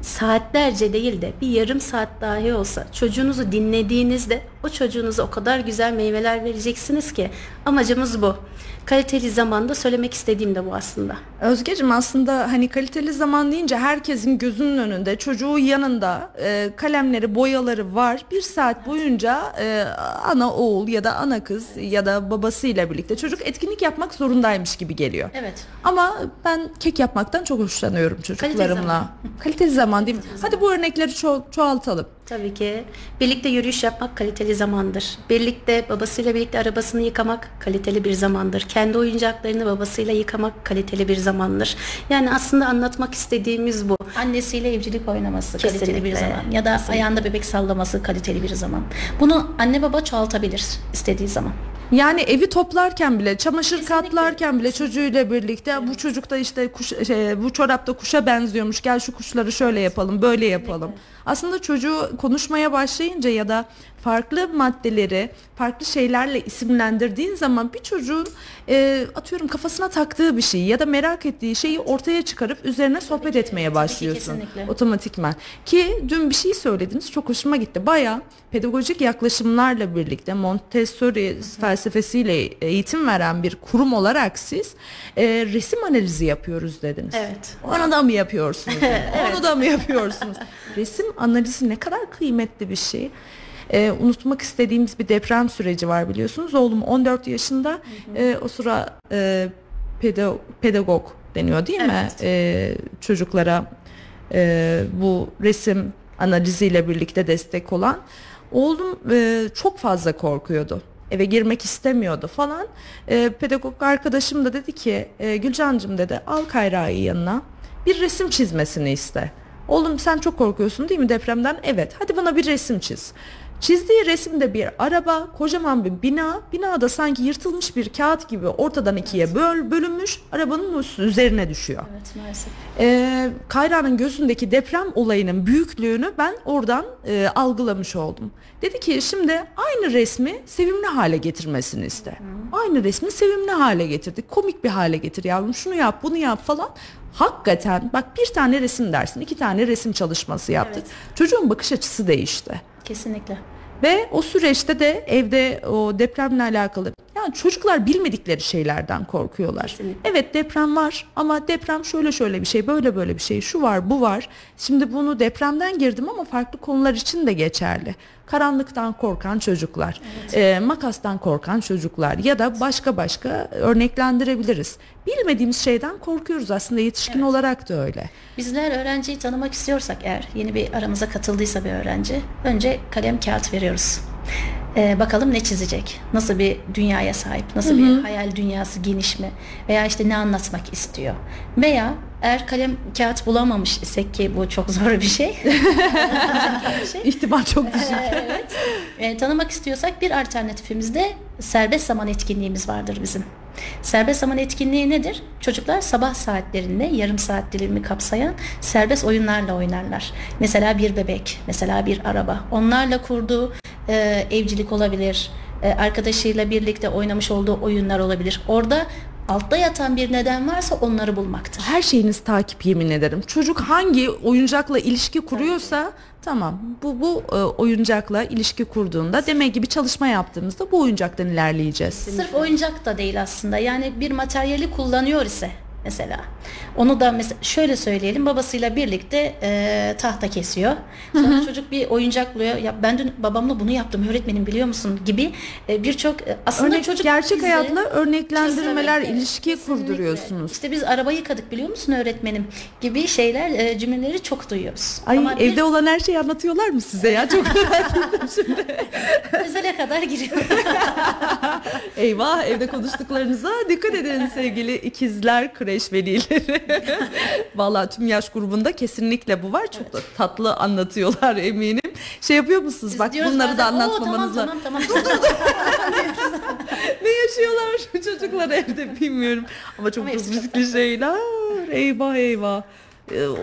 saatlerce değil de bir yarım saat dahi olsa çocuğunuzu dinlediğinizde o çocuğunuza o kadar güzel meyveler vereceksiniz ki amacımız bu. Kaliteli zamanda söylemek istediğim de bu aslında. Özgeciğim aslında hani kaliteli zaman deyince herkesin gözünün önünde çocuğu yanında e, kalemleri boyaları var bir saat boyunca e, ana oğul ya da ana kız ya da babasıyla birlikte çocuk etkinlik yapmak zorundaymış gibi geliyor. Evet. Ama ben kek yapmaktan çok hoşlanıyorum çocuklarımla. zaman. Kaliteli zaman değil mi? Hadi bu örnekleri ço- çoğaltalım. Tabii ki birlikte yürüyüş yapmak kaliteli zamandır. Birlikte babasıyla birlikte arabasını yıkamak kaliteli bir zamandır. Kendi oyuncaklarını babasıyla yıkamak kaliteli bir zamandır. Yani aslında anlatmak istediğimiz bu. Annesiyle evcilik oynaması kaliteli bir Kesinlikle. zaman ya da ayağında bebek sallaması kaliteli bir zaman. Bunu anne baba çoğaltabilir istediği zaman. Yani evi toplarken bile, çamaşır katlarken bile çocuğuyla birlikte bu çocuk da işte kuş, şey, bu çorap da kuşa benziyormuş. Gel şu kuşları şöyle yapalım, böyle yapalım. Aslında çocuğu konuşmaya başlayınca ya da farklı maddeleri farklı şeylerle isimlendirdiğin zaman bir çocuğun e, atıyorum kafasına taktığı bir şeyi ya da merak ettiği şeyi ortaya çıkarıp üzerine sohbet etmeye başlıyorsun kesinlikle. otomatikman. Ki dün bir şey söylediniz çok hoşuma gitti. Baya pedagojik yaklaşımlarla birlikte Montessori felsefesiyle eğitim veren bir kurum olarak siz e, resim analizi yapıyoruz dediniz. Evet. Onu da mı yapıyorsunuz? Onu da mı yapıyorsunuz? Resim analizi ne kadar kıymetli bir şey. E, unutmak istediğimiz bir deprem süreci var biliyorsunuz. Oğlum 14 yaşında e, o sıra e, pedo- pedagog deniyor değil mi? Evet. E, çocuklara e, bu resim analiziyle birlikte destek olan. Oğlum e, çok fazla korkuyordu. Eve girmek istemiyordu falan. E, pedagog arkadaşım da dedi ki e, Gülcancığım dedi al Kayra'yı yanına bir resim çizmesini iste. Oğlum sen çok korkuyorsun değil mi depremden? Evet hadi bana bir resim çiz. Çizdiği resimde bir araba, kocaman bir bina. Binada sanki yırtılmış bir kağıt gibi ortadan ikiye böl, bölünmüş. Arabanın üzerine düşüyor. Evet maalesef. Ee, Kayra'nın gözündeki deprem olayının büyüklüğünü ben oradan e, algılamış oldum. Dedi ki şimdi aynı resmi sevimli hale getirmesini iste. Aynı resmi sevimli hale getirdik. Komik bir hale getir yavrum şunu yap bunu yap falan. Hakikaten bak bir tane resim dersin iki tane resim çalışması yaptık. Çocuğun bakış açısı değişti. Kesinlikle. Ve o süreçte de evde o depremle alakalı yani çocuklar bilmedikleri şeylerden korkuyorlar. Kesinlikle. Evet deprem var ama deprem şöyle şöyle bir şey böyle böyle bir şey şu var bu var. Şimdi bunu depremden girdim ama farklı konular için de geçerli. Karanlıktan korkan çocuklar, e, makastan korkan çocuklar ya da başka başka örneklendirebiliriz. Bilmediğimiz şeyden korkuyoruz aslında yetişkin Evet. olarak da öyle. Bizler öğrenciyi tanımak istiyorsak eğer yeni bir aramıza katıldıysa bir öğrenci önce kalem kağıt veriyoruz. Ee, bakalım ne çizecek? Nasıl bir dünyaya sahip? Nasıl bir hayal dünyası geniş mi? Veya işte ne anlatmak istiyor? Veya eğer kalem kağıt bulamamış isek ki bu çok zor bir şey. şey. İhtimal çok düşük. evet. E, tanımak istiyorsak bir alternatifimiz de serbest zaman etkinliğimiz vardır bizim. Serbest zaman etkinliği nedir? Çocuklar sabah saatlerinde yarım saat dilimini kapsayan serbest oyunlarla oynarlar. Mesela bir bebek, mesela bir araba. Onlarla kurduğu e, evcilik olabilir, e, arkadaşıyla birlikte oynamış olduğu oyunlar olabilir. Orada altta yatan bir neden varsa onları bulmaktır. Her şeyiniz takip yemin ederim. Çocuk hangi oyuncakla ilişki kuruyorsa tamam bu bu e, oyuncakla ilişki kurduğunda demek gibi çalışma yaptığımızda bu oyuncaktan ilerleyeceğiz. Sırf oyuncak da değil aslında. Yani bir materyali kullanıyor ise mesela. Onu da mesela şöyle söyleyelim babasıyla birlikte e, tahta kesiyor. Sonra çocuk bir oyuncak buluyor. Ya ben dün babamla bunu yaptım öğretmenim biliyor musun gibi e, birçok e, aslında Örnek, çocuk gerçek bize- hayatla örneklendirmeler, Kesinlikle, ilişki kesinlikle. kurduruyorsunuz. İşte biz araba yıkadık biliyor musun öğretmenim gibi şeyler e, cümleleri çok duyuyoruz. Ay Ama bir evde olan her şeyi anlatıyorlar mı size ya? Çok şimdi. özele kadar giriyor. Eyvah evde konuştuklarınıza dikkat edin sevgili ikizler kreş velileri. Vallahi tüm yaş grubunda kesinlikle bu var. Çok da tatlı anlatıyorlar eminim. Şey yapıyor musunuz? Biz Bak bunları da bazen, "Oo, anlatmamanız lazım. Tamam tamam tamam. Ne yaşıyorlar şu çocuklar evde bilmiyorum. Ama da çok riskli şeyler. Eyvah eyvah.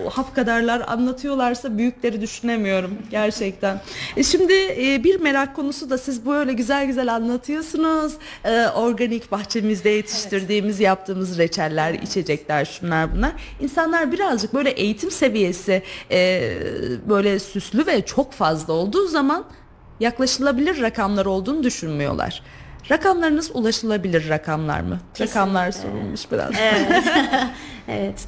O hap kadarlar anlatıyorlarsa büyükleri düşünemiyorum gerçekten. E şimdi e, bir merak konusu da siz böyle güzel güzel anlatıyorsunuz. E, organik bahçemizde yetiştirdiğimiz, yaptığımız reçeller, içecekler, şunlar bunlar. İnsanlar birazcık böyle eğitim seviyesi e, böyle süslü ve çok fazla olduğu zaman yaklaşılabilir rakamlar olduğunu düşünmüyorlar. Rakamlarınız ulaşılabilir rakamlar mı? Rakamlar sorulmuş biraz. Evet,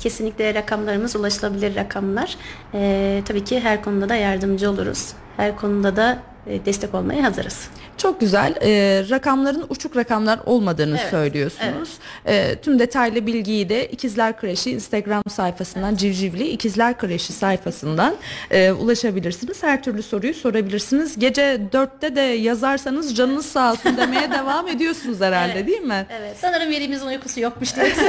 kesinlikle rakamlarımız ulaşılabilir rakamlar. Ee, tabii ki her konuda da yardımcı oluruz. Her konuda da e, destek olmaya hazırız. Çok güzel. Ee, rakamların uçuk rakamlar olmadığını Evet, söylüyorsunuz. Ee, tüm detaylı bilgiyi de İkizler Kreşi Instagram sayfasından Civcivli İkizler Kreşi sayfasından e, ulaşabilirsiniz. Her türlü soruyu sorabilirsiniz. Gece dörtte de yazarsanız canınız sağ olsun demeye devam ediyorsunuz herhalde Evet. değil mi? evet. Sanırım velimizin uykusu yokmuş diyoruz.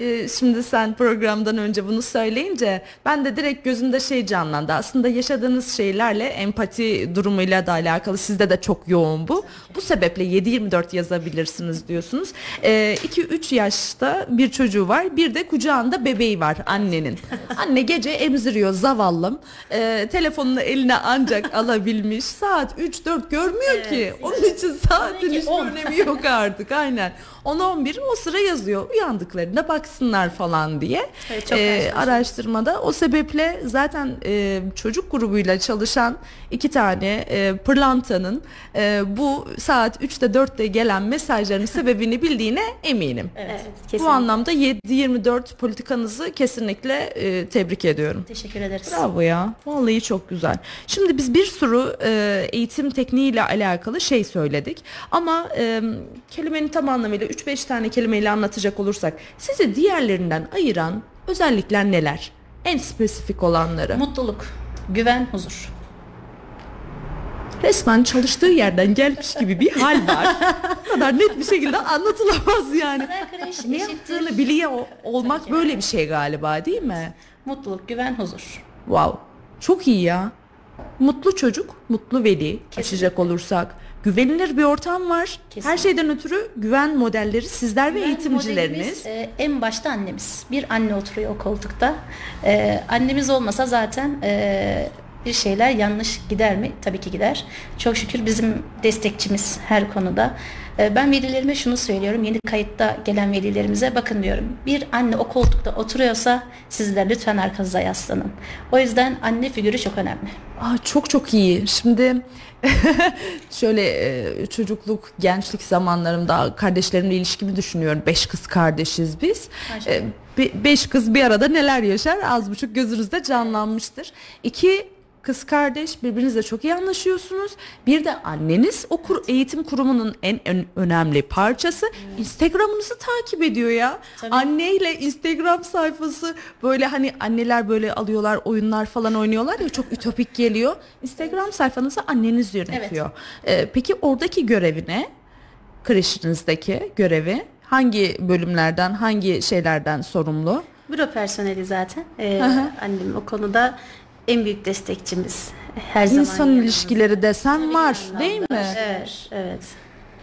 Ee, şimdi sen programdan önce bunu söyleyince ben de direkt gözümde şey canlandı. Aslında yaşadığınız şeylerle empati durumuyla da alakalı sizde de çok yoğun bu. Bu sebeple 7-24 yazabilirsiniz diyorsunuz. 2-3 yaşta bir çocuğu var. Bir de kucağında bebeği var annenin. Anne gece emziriyor zavallım. Ee, telefonunu eline ancak alabilmiş. Saat 3-4 görmüyor ki. Onun için saatin hiçbir önemi yok artık aynen. 10-11 o sıra yazıyor. Uyandıklarında baksınlar falan diye. Evet, çok Ee, araştırmada o sebeple zaten e, çocuk grubuyla çalışan iki tane e, pırlantanın e, bu saat 3'te 4'te gelen mesajların sebebini bildiğine eminim. Evet. Bu anlamda 7-24 politikanızı kesinlikle e, tebrik ediyorum. Teşekkür ederiz. Bravo ya. Vallahi çok güzel. Şimdi biz bir sürü e, eğitim tekniğiyle alakalı şey söyledik. Ama e, kelimenin tam anlamıyla 3-5 tane kelimeyle anlatacak olursak sizi diğerlerinden ayıran özellikler neler? En spesifik olanları. Mutluluk, güven, huzur. Resmen çalıştığı yerden gelmiş gibi bir hal var. Bu kadar net bir şekilde anlatılamaz yani. Ne yaptığını biliyor olmak böyle bir şey galiba değil mi? Mutluluk, güven, huzur. Wow. Çok iyi ya. Mutlu çocuk, mutlu veli açacak olursak. Güvenilir bir ortam var. Her Kesinlikle. şeyden ötürü güven modelleri sizler ve Güven eğitimcileriniz. modelimiz, e, en başta annemiz. Bir anne oturuyor o koltukta. E, annemiz olmasa zaten e, bir şeyler yanlış gider mi? Tabii ki gider. Çok şükür bizim destekçimiz her konuda. E, ben velilerime şunu söylüyorum. Yeni kayıtta gelen velilerimize bakın diyorum. Bir anne o koltukta oturuyorsa sizler lütfen arkanıza yaslanın. O yüzden anne figürü çok önemli. Aa, çok çok iyi. Şimdi şöyle e, çocukluk, gençlik zamanlarımda kardeşlerimle ilişkimi düşünüyorum. Beş kız kardeşiz biz. Maşallah. E, be- beş kız bir arada neler yaşar az buçuk gözünüzde canlanmıştır. İki kız kardeş birbirinizle çok iyi anlaşıyorsunuz. Bir de anneniz o kur- eğitim kurumunun en ön- önemli parçası. Instagram'ınızı takip ediyor ya. Tabii. Anneyle Instagram sayfası böyle hani anneler böyle alıyorlar oyunlar falan oynuyorlar ya çok ütopik geliyor. Instagram sayfanızı anneniz yönetiyor. Ee, peki oradaki görevi ne? Kreşinizdeki görevi hangi bölümlerden hangi şeylerden sorumlu? Büro personeli zaten. Ee, annem o konuda en büyük destekçimiz. Her zaman İnsan yanımızda. ilişkileri desem var değil mi? Evet, evet.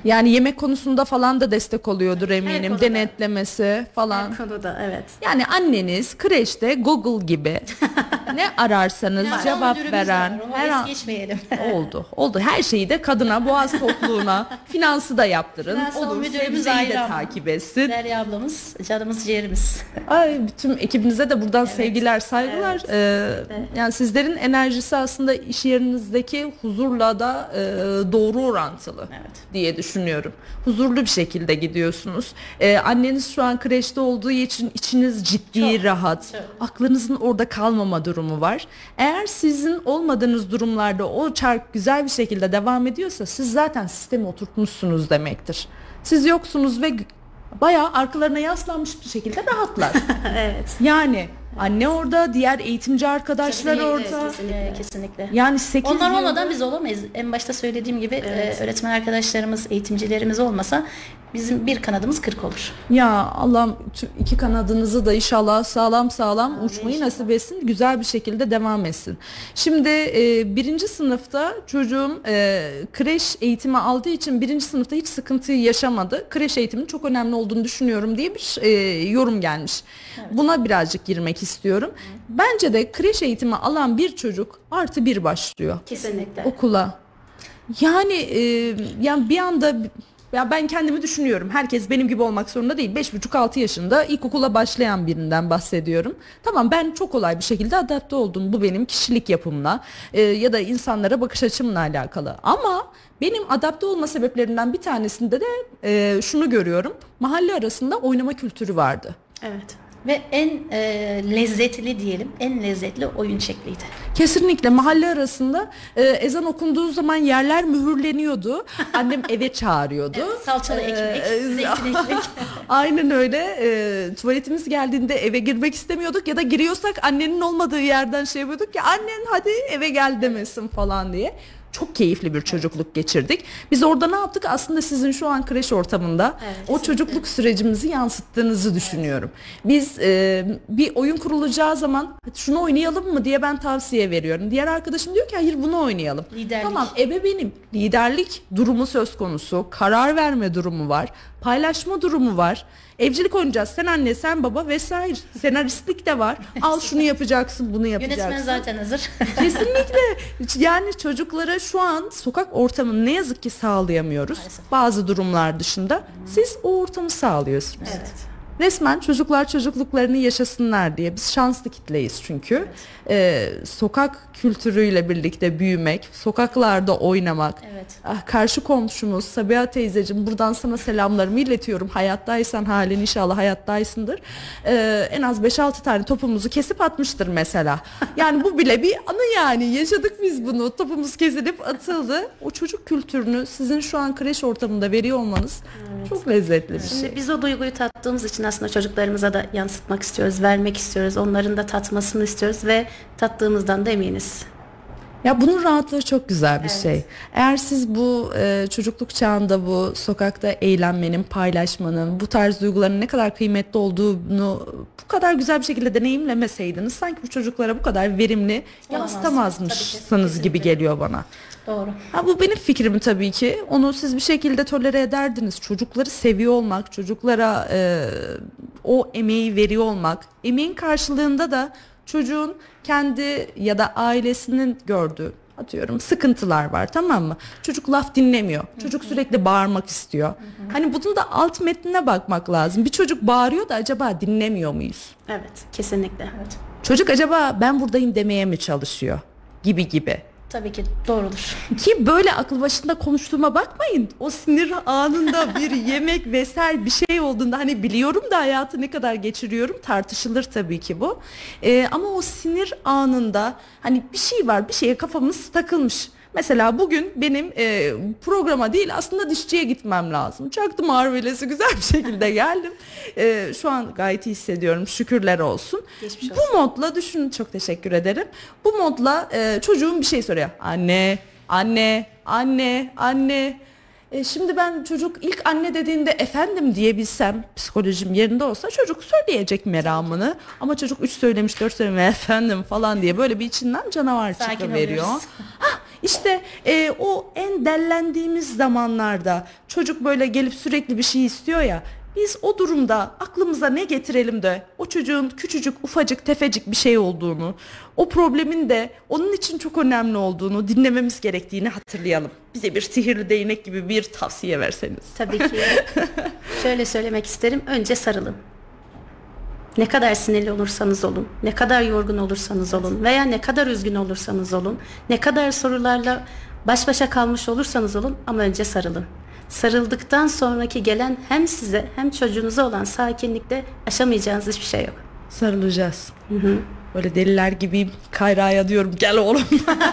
Yani yemek konusunda falan da destek oluyordur eminim. konuda. Denetlemesi falan. Her konuda evet. Yani anneniz kreşte Google gibi ne ararsanız Finansal cevap veren var, her an geçmeyelim. oldu. Oldu. Her şeyi de kadına, boğaz tokluğuna, finansı da yaptırın. Finansal Olur. müdürümüz ayrı de takip etsin. Derya ablamız, canımız ciğerimiz. Ay bütün ekibinize de buradan sevgiler, saygılar. Ee, yani sizlerin enerjisi aslında iş yerinizdeki huzurla da e, doğru orantılı Evet. diye düşünüyorum. Huzurlu bir şekilde gidiyorsunuz. Ee, anneniz şu an kreşte olduğu için içiniz ciddi, Çok, rahat. çok. Aklınızın orada kalmama durumu var. Eğer sizin olmadığınız durumlarda o çark güzel bir şekilde devam ediyorsa siz zaten sistemi oturtmuşsunuz demektir. Siz yoksunuz ve bayağı arkalarına yaslanmış bir şekilde rahatlar. evet. yani anne orada, diğer eğitimci arkadaşlar Kesinlikle, orada. Kesinlikle. kesinlikle. Yani 8 Onlar olmadan biz olamayız. En başta söylediğim gibi e, öğretmen arkadaşlarımız, eğitimcilerimiz olmasa bizim bir kanadımız kırk olur. Ya Allah'ım tüm iki kanadınızı da inşallah sağlam sağlam uçmayı nasip etsin. Güzel bir şekilde devam etsin. Şimdi e, birinci sınıfta çocuğum e, kreş eğitimi aldığı için birinci sınıfta hiç sıkıntı yaşamadı. Kreş eğitiminin çok önemli olduğunu düşünüyorum diye bir e, yorum gelmiş. Buna birazcık girmek istiyorum. Bence de kreş eğitimi alan bir çocuk artı bir başlıyor Kesinlikle. okula. Yani e, yani bir anda ya ben kendimi düşünüyorum. Herkes benim gibi olmak zorunda değil. 5,5-6 yaşında ilkokula başlayan birinden bahsediyorum. Tamam ben çok kolay bir şekilde adapte oldum. Bu benim kişilik yapımla e, ya da insanlara bakış açımla alakalı. Ama benim adapte olma sebeplerimden bir tanesinde de e, şunu görüyorum. Mahalle arasında oynama kültürü vardı. Evet. Ve en e, lezzetli diyelim, en lezzetli oyun şekliydi. Kesinlikle mahalle arasında e, ezan okunduğu zaman yerler mühürleniyordu. Annem eve çağırıyordu. Evet, salçalı ekmek, Ee, zeytin ekmek. Aynen öyle. E, tuvaletimiz geldiğinde eve girmek istemiyorduk ya da giriyorsak annenin olmadığı yerden şey yapıyorduk ki annen hadi eve gel demesin falan diye. Çok keyifli bir çocukluk geçirdik. Biz orada ne yaptık? Aslında sizin şu an kreş ortamında o çocukluk sürecimizi yansıttığınızı düşünüyorum. Biz e, bir oyun kurulacağı zaman "Hadi şunu oynayalım mı diye ben tavsiye veriyorum. Diğer arkadaşım diyor ki hayır bunu oynayalım. Liderlik. Tamam ebeveynim liderlik durumu söz konusu, karar verme durumu var. Paylaşma durumu var. Evcilik oynayacağız. Sen anne, sen baba vesaire. Senaristlik de var. Al şunu yapacaksın, bunu yapacaksın. Yönetmen zaten hazır. Kesinlikle. Yani çocuklara şu an sokak ortamını ne yazık ki sağlayamıyoruz. Maalesef. Bazı durumlar dışında. Siz o ortamı sağlıyorsunuz. evet. Resmen çocuklar çocukluklarını yaşasınlar diye. Biz şanslı kitleyiz çünkü. Ee, sokak kültürüyle birlikte büyümek, sokaklarda oynamak. Evet. Ah, karşı komşumuz Sabiha teyzeciğim buradan sana selamlarımı iletiyorum. Hayattaysan halin inşallah hayattaysındır. Ee, en az 5-6 tane topumuzu kesip atmıştır mesela. Yani bu bile bir anı yani. Yaşadık biz bunu. Topumuz kesilip atıldı. O çocuk kültürünü sizin şu an kreş ortamında veriyor olmanız çok lezzetli bir şey. Şimdi biz o duyguyu tattığımız için aslında çocuklarımıza da yansıtmak istiyoruz, vermek istiyoruz. Onların da tatmasını istiyoruz ve tattığımızdan da eminiz. Ya bunun rahatlığı çok güzel bir Evet. şey. Eğer siz bu e, çocukluk çağında bu sokakta eğlenmenin, paylaşmanın, bu tarz duyguların ne kadar kıymetli olduğunu bu kadar güzel bir şekilde deneyimlemeseydiniz sanki bu çocuklara bu kadar verimli Olamaz. yansıtamazmışsınız gibi geliyor bana. Doğru. Ha bu benim fikrim tabii ki. Onu siz bir şekilde tolere ederdiniz. Çocukları seviyor olmak, çocuklara e, o emeği veriyor olmak, emeğin karşılığında da çocuğun kendi ya da ailesinin gördüğü atıyorum sıkıntılar var tamam mı? Çocuk laf dinlemiyor. Çocuk sürekli bağırmak istiyor. Hani bunun da alt metnine bakmak lazım. Bir çocuk bağırıyor da acaba dinlemiyor muyuz? Evet, kesinlikle. Evet. Çocuk acaba ben buradayım demeye mi çalışıyor? Gibi gibi. Tabii ki doğrudur. Ki böyle akıl başında konuştuğuma bakmayın. O sinir anında bir yemek vesaire bir şey olduğunda hani biliyorum da hayatı ne kadar geçiriyorum tartışılır tabii ki bu. Ee, ama o sinir anında hani bir şey var bir şeye kafamız takılmış. Mesela bugün benim e, programa değil aslında dişçiye gitmem lazım. Çaktım harvelesi güzel bir şekilde geldim. E, şu an gayet iyi hissediyorum şükürler olsun. Geçmiş Bu modla düşünün çok teşekkür ederim. Bu modla e, çocuğum bir şey soruyor. Anne, anne, anne, anne. E, şimdi ben çocuk ilk anne dediğinde efendim diyebilsem psikolojim yerinde olsa çocuk söyleyecek meramını. Ama çocuk 3 söylemiş 4 söylemiş efendim falan diye böyle bir içinden canavar Sakin çıkıveriyor. Hah, işte e, o en dellendiğimiz zamanlarda çocuk böyle gelip sürekli bir şey istiyor ya biz o durumda aklımıza ne getirelim de o çocuğun küçücük ufacık tefecik bir şey olduğunu o problemin de onun için çok önemli olduğunu dinlememiz gerektiğini hatırlayalım. Bize bir sihirli değnek gibi bir tavsiye verseniz. Tabii ki. Şöyle söylemek isterim. Önce sarılın. Ne kadar sinirli olursanız olun, ne kadar yorgun olursanız olun veya ne kadar üzgün olursanız olun, ne kadar sorularla baş başa kalmış olursanız olun ama önce sarılın. Sarıldıktan sonraki gelen hem size hem çocuğunuza olan sakinlikte aşamayacağınız hiçbir şey yok. Sarılacağız. Böyle deliler gibi Kayra'ya diyorum gel oğlum.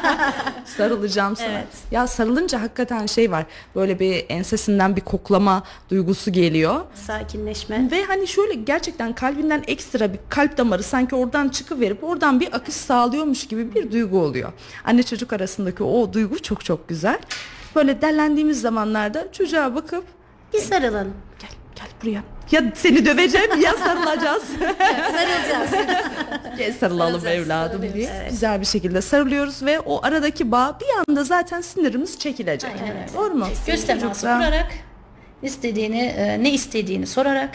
Sarılacağım sana. Evet. Ya sarılınca hakikaten şey var. Böyle bir ensesinden bir koklama duygusu geliyor. Sakinleşme. Ve hani şöyle gerçekten kalbinden ekstra bir kalp damarı sanki oradan çıkıverip oradan bir akış sağlıyormuş gibi bir duygu oluyor. Anne çocuk arasındaki o duygu çok çok güzel. Böyle dellendiğimiz zamanlarda çocuğa bakıp Bir sarılın. Gel buraya. Ya seni döveceğim ya sarılacağız. Sarılacağız. Gel sarılalım Sarılacağız, evladım diye Evet. güzel bir şekilde sarılıyoruz ve o aradaki bağ bir anda zaten sinirimiz çekilecek. Aynen öyle. Doğru mu? Göz teması kurarak istediğini e, ne istediğini sorarak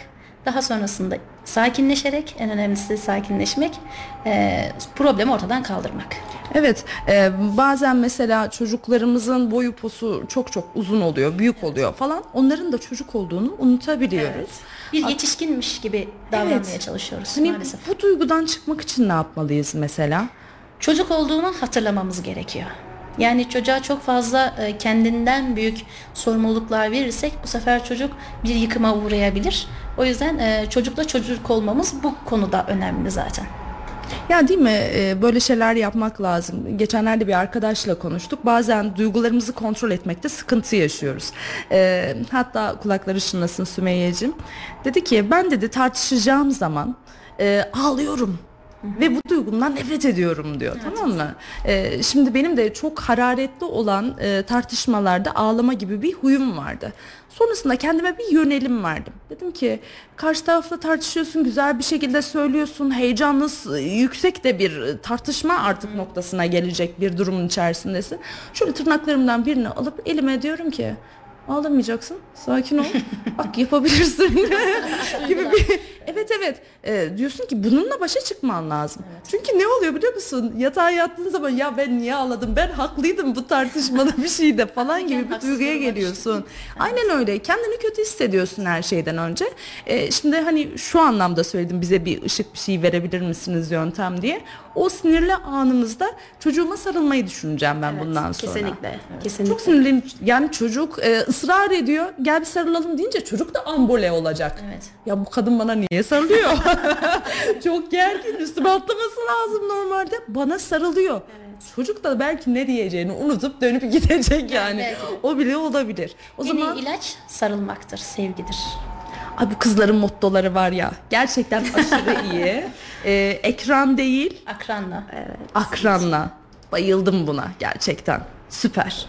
daha sonrasında sakinleşerek en önemlisi sakinleşmek e, problemi ortadan kaldırmak. Evet e, bazen mesela çocuklarımızın boyu posu çok çok uzun oluyor büyük oluyor falan onların da çocuk olduğunu unutabiliyoruz. Bir yetişkinmiş gibi davranmaya Evet. çalışıyoruz Hani maalesef. bu duygudan çıkmak için ne yapmalıyız mesela? Çocuk olduğunu hatırlamamız gerekiyor. Yani çocuğa çok fazla e, kendinden büyük sorumluluklar verirsek bu sefer çocuk bir yıkıma uğrayabilir. O yüzden e, çocukla çocuk olmamız bu konuda önemli zaten. Ya değil mi e, böyle şeyler yapmak lazım. Geçenlerde bir arkadaşla konuştuk. Bazen duygularımızı kontrol etmekte sıkıntı yaşıyoruz. Hatta kulakları çınlasın Sümeyye'cim. Dedi ki ben dedi tartışacağım zaman ağlıyorum. Ve bu duygumdan nefret ediyorum diyor tamam mı? E, şimdi benim de çok hararetli olan e, tartışmalarda ağlama gibi bir huyum vardı. Sonrasında kendime bir yönelim verdim. Dedim ki karşı tarafla tartışıyorsun, güzel bir şekilde söylüyorsun, heyecanlı, s- yüksek de bir e, tartışma artık noktasına gelecek bir durumun içerisindesin. Şöyle tırnaklarımdan birini alıp elime diyorum ki Ağlamayacaksın. Sakin ol. Bak yapabilirsin. gibi bir Evet evet. Ee, diyorsun ki bununla başa çıkman lazım. Çünkü ne oluyor biliyor musun? Yatağa yattığın zaman ya ben niye ağladım? Ben haklıydım bu tartışmada bir şeyde falan gibi bir duyguya geliyorsun. Aynen öyle. Kendini kötü hissediyorsun her şeyden önce. Ee, şimdi hani şu anlamda söyledim bize bir ışık bir şey verebilir misiniz yöntem diye. O sinirli anımızda çocuğuma sarılmayı düşüneceğim ben Evet, bundan sonra. Kesinlikle. Kesinlikle. Çok sinirliyim. Yani çocuk e, ısrar ediyor. Gel bir sarılalım deyince çocuk da ambole olacak. Evet. Ya bu kadın bana niye sarılıyor? Çok gergin. Üstüme atlaması lazım normalde. Bana sarılıyor. Çocuk da belki ne diyeceğini unutup dönüp gidecek yani. de. O bile olabilir. O En zaman iyi ilaç sarılmaktır, sevgidir. Ay bu kızların mottoları var ya. Gerçekten aşırı iyi. E, ekran değil, Akranla. akranla. Bayıldım buna gerçekten. Süper.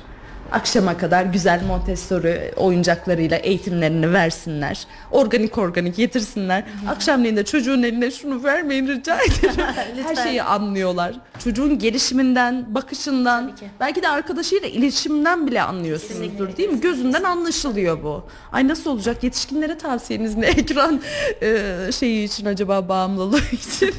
Akşama kadar güzel Montessori oyuncaklarıyla eğitimlerini versinler. Organik organik getirsinler. Akşamleyin de çocuğun eline şunu vermeyin rica ederim. Her şeyi anlıyorlar. Çocuğun gelişiminden, bakışından, belki de arkadaşıyla iletişiminden bile anlıyorsunuzdur değil mi? Gözünden anlaşılıyor bu. Ay nasıl olacak? Yetişkinlere tavsiyeniz ne? Ekran e, şeyi için acaba bağımlılığı için?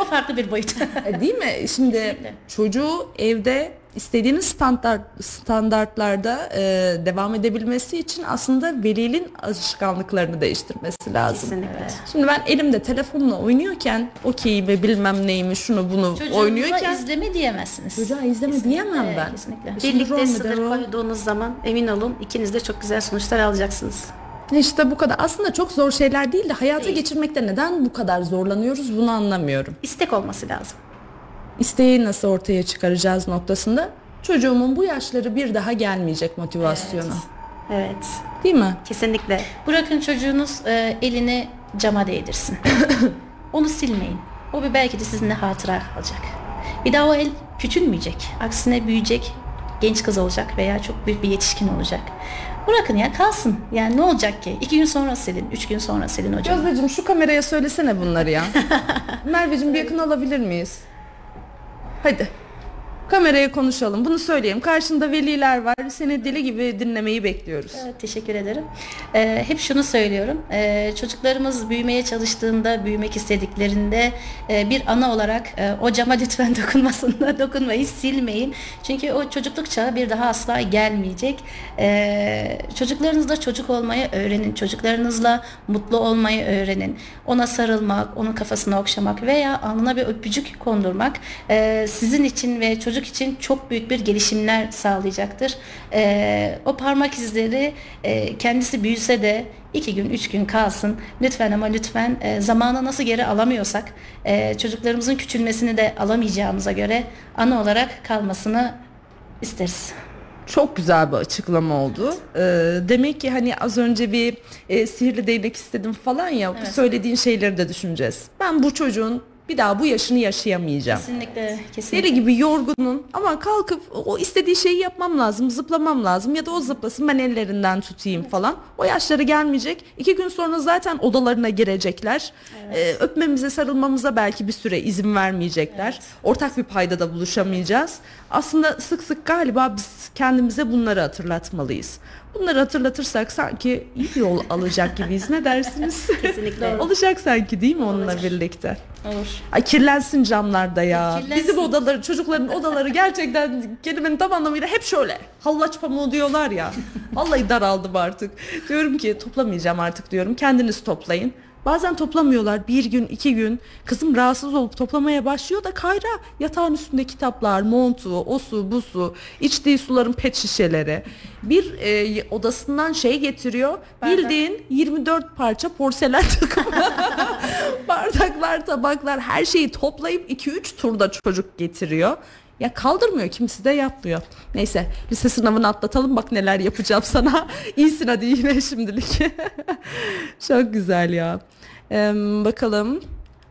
O farklı bir boyut. E, Değil mi? Şimdi Kesinlikle. çocuğu evde istediğiniz standart standartlarda e, devam edebilmesi için aslında velinin alışkanlıklarını değiştirmesi lazım. Kesinlikle. Şimdi ben elimde telefonla oynuyorken okey ve bilmem neymiş şunu bunu Çocuğunuza oynuyorken izleme diyemezsiniz. çocuğa izleme diyemem Evet, ben. kesinlikle. Şimdi Birlikte sınır koyduğunuz zaman emin olun ikiniz de çok güzel sonuçlar alacaksınız. İşte bu kadar. Aslında çok zor şeyler değil de hayata Değil. geçirmekte neden bu kadar zorlanıyoruz bunu anlamıyorum. İstek olması lazım. İsteği nasıl ortaya çıkaracağız noktasında çocuğumun bu yaşları bir daha gelmeyecek motivasyonu. Evet. Değil mi? Kesinlikle. Bırakın çocuğunuz e, elini cama değdirsin. Onu silmeyin. O bir belki de sizinle hatıra kalacak. Bir daha o el küçülmeyecek. Aksine büyüyecek. Genç kız olacak veya çok büyük bir yetişkin olacak. Bırakın ya kalsın. Yani ne olacak ki? İki gün sonra silin, üç gün sonra silin hocam. Gözbeciğim şu kameraya söylesene bunları ya. Merveciğim bir yakın alabilir miyiz? Hadi. Kameraya konuşalım. Bunu söyleyeyim. Karşında veliler var. Seni deli gibi dinlemeyi bekliyoruz. Evet, teşekkür ederim. Ee, hep şunu söylüyorum. Ee, çocuklarımız büyümeye çalıştığında, büyümek istediklerinde e, bir ana olarak e, o cama lütfen dokunmasında dokunmayı silmeyin. Çünkü o çocukluk çağı bir daha asla gelmeyecek. Ee, çocuklarınızla çocuk olmayı öğrenin. Çocuklarınızla mutlu olmayı öğrenin. Ona sarılmak, onun kafasına okşamak veya alnına bir öpücük kondurmak e, sizin için ve çocuk için çok büyük bir gelişimler sağlayacaktır. Ee, o parmak izleri e, kendisi büyüse de iki gün, üç gün kalsın. Lütfen ama lütfen e, zamanı nasıl geri alamıyorsak e, çocuklarımızın küçülmesini de alamayacağımıza göre ana olarak kalmasını isteriz. Çok güzel bir açıklama oldu. Ee, demek ki hani az önce bir e, sihirli değnek istedim falan ya. Bu Evet. söylediğin şeyleri de düşüneceğiz. Ben bu çocuğun bir daha bu yaşını yaşayamayacağım. Kesinlikle, kesinlikle. Deli gibi yorgunum ama kalkıp o istediği şeyi yapmam lazım, zıplamam lazım ya da o zıplasın ben ellerinden tutayım falan. O yaşları gelmeyecek. İki gün sonra zaten odalarına girecekler. Ee, öpmemize, sarılmamıza belki bir süre izin vermeyecekler. Ortak bir paydada buluşamayacağız. Aslında sık sık galiba biz kendimize bunları hatırlatmalıyız. Bunları hatırlatırsak sanki iyi yol alacak gibiyiz. Ne dersiniz? Kesinlikle. Olacak sanki değil mi onunla birlikte? Olur. Ay kirlensin camlarda ya. Kirlensin. Bizim odaları, çocukların odaları gerçekten kelimenin tam anlamıyla hep şöyle. Hallaç pamuğu diyorlar ya. Vallahi daraldım artık. Diyorum ki toplamayacağım artık diyorum. Kendiniz toplayın. Bazen toplamıyorlar bir gün iki gün. Kızım rahatsız olup toplamaya başlıyor da Kayra yatağın üstünde kitaplar, montu, o su, bu su, içtiği suların pet şişeleri. Bir e, odasından şey getiriyor. Bildiğin 24 parça porselen takımı. Bardaklar, tabaklar her şeyi toplayıp 2-3 turda çocuk getiriyor. Ya kaldırmıyor kimisi de yapmıyor. Neyse lise sınavını atlatalım bak neler yapacağım sana. İyisin hadi yine şimdilik. Çok güzel ya. Ee, bakalım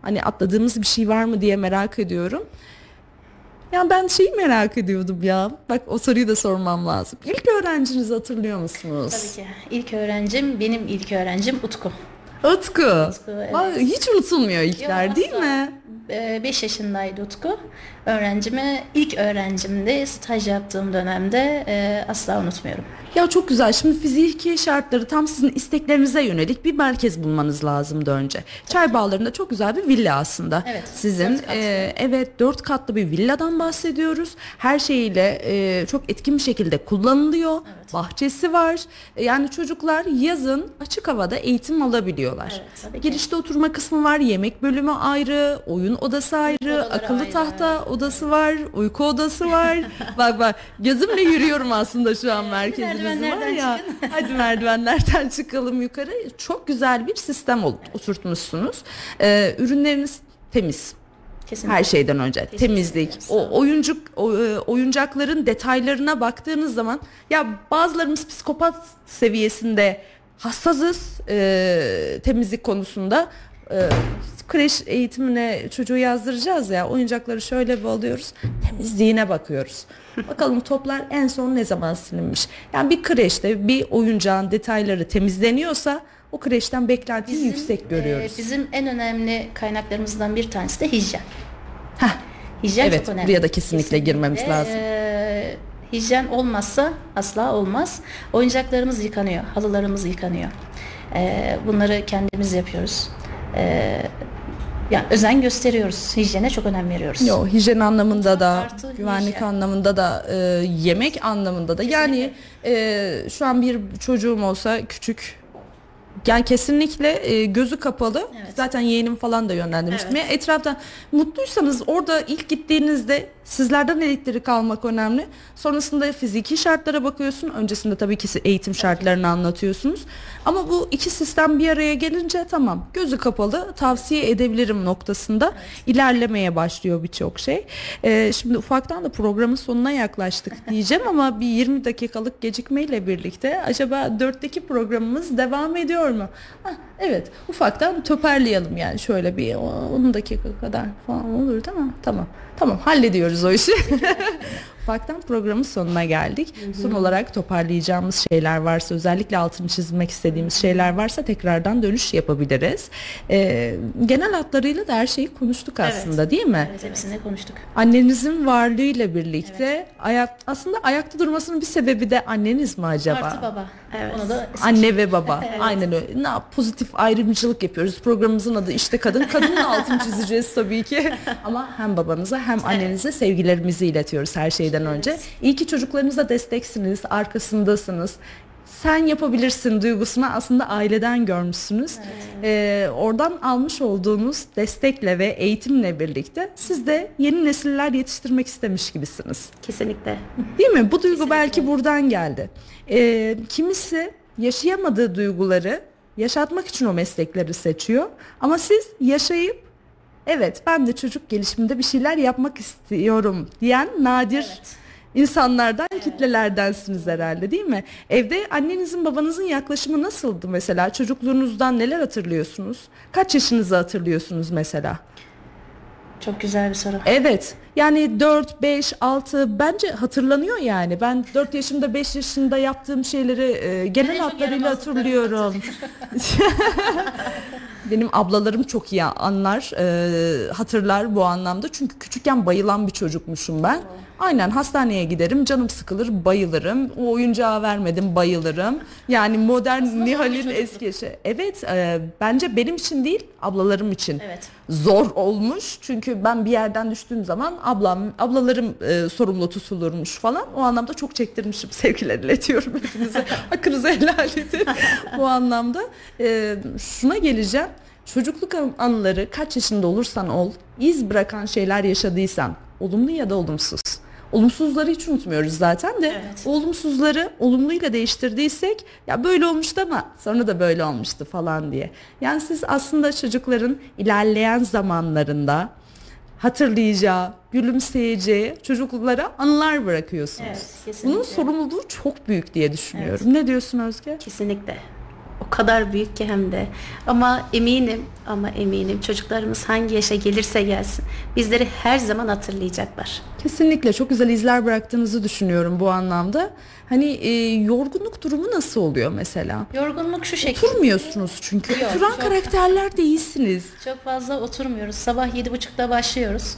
hani atladığımız bir şey var mı diye merak ediyorum. Ya ben şeyi merak ediyordum ya. Bak o soruyu da sormam lazım. İlk öğrencinizi hatırlıyor musunuz? Tabii ki. İlk öğrencim, benim ilk öğrencim Utku. Utku. evet. Vay, Hiç unutulmuyor ilkler Yok, değil mi? 5 yaşındaydı Utku. Öğrencimi ilk öğrencimdi staj yaptığım dönemde e, asla unutmuyorum. Ya çok güzel. Şimdi fiziki şartları tam sizin isteklerinize yönelik bir merkez bulmanız lazımdı önce. Çay Bağları'nda çok güzel bir villa aslında. Evet, Sizin dört katlı. e, evet dört katlı bir villadan bahsediyoruz. Her şeyiyle e, çok etkin bir şekilde kullanılıyor. Bahçesi var. E, Yani çocuklar yazın açık havada eğitim alabiliyorlar. Evet. Girişte oturma kısmı var, yemek bölümü ayrı, oyun odası ayrı, odaları akıllı ayrı. tahta odası var, uyku odası var. bak bak gözümle yürüyorum aslında şu an merkezimizin var merdivenlerden ya. Hadi merdivenlerden çıkalım yukarı. Çok güzel bir sistem oturtmuşsunuz. Ee, ürünleriniz temiz. Kesinlikle. Her şeyden önce Teşekkür temizlik, o oyuncuk o, e, oyuncakların detaylarına baktığınız zaman ya bazılarımız psikopat seviyesinde hassasız e, temizlik konusunda e, kreş eğitimine çocuğu yazdıracağız ya oyuncakları şöyle bir alıyoruz temizliğine bakıyoruz. Bakalım toplar en son ne zaman silinmiş. Yani bir kreşte bir oyuncağın detayları temizleniyorsa o kreşten beklentiyi Bizim, yüksek görüyoruz. e, bizim en önemli kaynaklarımızdan bir tanesi de hijyen. Heh. Hijyen Evet, çok önemli. buraya da kesinlikle girmemiz lazım. e, hijyen olmazsa asla olmaz. Oyuncaklarımız yıkanıyor, halılarımız yıkanıyor. E, bunları kendimiz yapıyoruz. E, yani özen gösteriyoruz. Hijyene çok önem veriyoruz. Yo, hijyen anlamında da, Artı güvenlik hijyen. anlamında da, e, yemek anlamında da. Yani e, şu an bir çocuğum olsa küçük yani kesinlikle e, gözü kapalı. Evet. Zaten yeğenim falan da yönlendirmiştim. Ya etraftan mutluysanız orada ilk gittiğinizde sizlerden elektrik almak önemli. Sonrasında fiziki şartlara bakıyorsun. Öncesinde tabii ki eğitim şartlarını anlatıyorsunuz. Ama bu iki sistem bir araya gelince tamam gözü kapalı tavsiye edebilirim noktasında ilerlemeye başlıyor birçok şey. E, şimdi ufaktan da programın sonuna yaklaştık diyeceğim ama bir 20 dakikalık gecikmeyle birlikte acaba dörtteki programımız devam ediyor mu? Hah, evet ufaktan toparlayalım yani şöyle bir 10 dakika kadar falan olur değil mi? Tamam. Tamam hallediyoruz o işi. Ufaktan programın sonuna geldik. Son olarak toparlayacağımız şeyler varsa özellikle altını çizmek istediğimiz şeyler varsa tekrardan dönüş yapabiliriz. Ee, genel hatlarıyla da her şeyi konuştuk aslında değil mi? Evet, hepsini konuştuk. Annenizin varlığıyla birlikte ayak aslında ayakta durmasının bir sebebi de anneniz mi acaba? Artı baba. Evet. Onu da Anne ve baba. Aynen öyle. Ne yap- pozitif ayrımcılık yapıyoruz. Programımızın adı işte kadın. Kadının altını çizeceğiz tabii ki. Ama hem babanıza hem annenize sevgilerimizi iletiyoruz her şeyden önce. İyi ki çocuklarınıza desteksiniz, arkasındasınız. Sen yapabilirsin duygusunu aslında aileden görmüşsünüz. Ee, oradan almış olduğunuz destekle ve eğitimle birlikte siz de yeni nesiller yetiştirmek istemiş gibisiniz. Kesinlikle. Değil mi? Bu duygu belki buradan geldi. Ee, kimisi yaşayamadığı duyguları yaşatmak için o meslekleri seçiyor. Ama siz yaşayıp evet ben de çocuk gelişiminde bir şeyler yapmak istiyorum diyen nadir insanlardan, kitlelerdensiniz herhalde değil mi? Evde annenizin babanızın yaklaşımı nasıldı mesela? Çocukluğunuzdan neler hatırlıyorsunuz? Kaç yaşınızı hatırlıyorsunuz mesela? çok güzel bir soru. Evet. Yani 4, 5, 6 bence hatırlanıyor yani. Ben 4 yaşımda 5 yaşında yaptığım şeyleri e, genel hatlarıyla hatırlıyorum. Benim ablalarım çok iyi anlar, e, hatırlar bu anlamda. Çünkü küçükken bayılan bir çocukmuşum ben. Aynen hastaneye giderim, canım sıkılır, bayılırım. O oyuncağı vermedim, bayılırım. Yani modern Nihal'in eski şey. Evet, e, bence benim için değil, ablalarım için Evet. zor olmuş. Çünkü ben bir yerden düştüğüm zaman ablam, ablalarım e, sorumlu tutulurmuş falan. O anlamda çok çektirmişim. Sevgiler iletiyorum hepinize. Hakkınızı helal edin. Bu anlamda e, şuna geleceğim. Çocukluk an- anıları kaç yaşında olursan ol, iz bırakan şeyler yaşadıysan, olumlu ya da olumsuz. Olumsuzları hiç unutmuyoruz zaten de. Evet. Olumsuzları olumluyla değiştirdiysek ya böyle olmuştu ama sonra da böyle olmuştu falan diye. Yani siz aslında çocukların ilerleyen zamanlarında hatırlayacağı, gülümseyeceği çocuklara anılar bırakıyorsunuz. Evet, kesinlikle. Bunun sorumluluğu çok büyük diye düşünüyorum. Ne diyorsun Özge? Kesinlikle. O kadar büyük ki hem de. Ama eminim ama eminim çocuklarımız hangi yaşa gelirse gelsin bizleri her zaman hatırlayacaklar. Kesinlikle çok güzel izler bıraktığınızı düşünüyorum bu anlamda. Hani e, yorgunluk durumu nasıl oluyor mesela? Yorgunluk şu şekilde. Oturmuyorsunuz çünkü. Yok, Oturan çok- karakterler değilsiniz. Çok fazla oturmuyoruz. Sabah yedi buçukta başlıyoruz.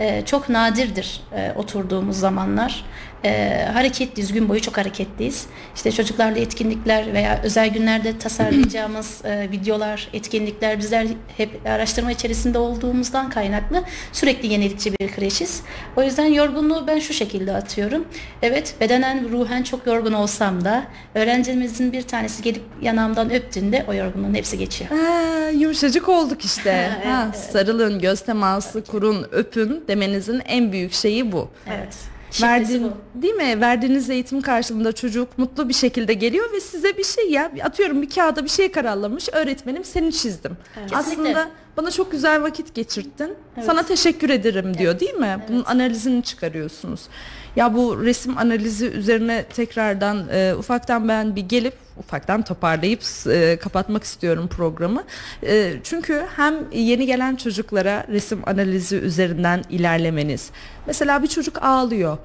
e, çok nadirdir e, oturduğumuz zamanlar. E, hareketliyiz, gün boyu çok hareketliyiz. İşte çocuklarla etkinlikler veya özel günlerde tasarlayacağımız e, videolar, etkinlikler bizler hep araştırma içerisinde olduğumuzdan kaynaklı sürekli yenilikçi bir kreşiz. O yüzden yorgunluğu ben şu şekilde atıyorum. Evet bedenen ruhen çok yorgun olsam da öğrencimizin bir tanesi gelip yanağımdan öptüğünde o yorgunluğun hepsi geçiyor. Ha, yumuşacık olduk işte. ha, sarılın, göz teması kurun, öpün demenizin en büyük şeyi bu. Evet. Verdiğin, bu. değil mi? Verdiğiniz eğitim karşılığında çocuk mutlu bir şekilde geliyor ve size bir şey ya atıyorum bir kağıda bir şey kararlamış öğretmenim seni çizdim. Aslında Kesinlikle. bana çok güzel vakit geçirttin. Sana teşekkür ederim diyor değil mi? Bunun analizini çıkarıyorsunuz. Ya bu resim analizi üzerine tekrardan e, ufaktan ben bir gelip ufaktan toparlayıp e, kapatmak istiyorum programı. E, çünkü hem yeni gelen çocuklara resim analizi üzerinden ilerlemeniz. Mesela bir çocuk ağlıyor.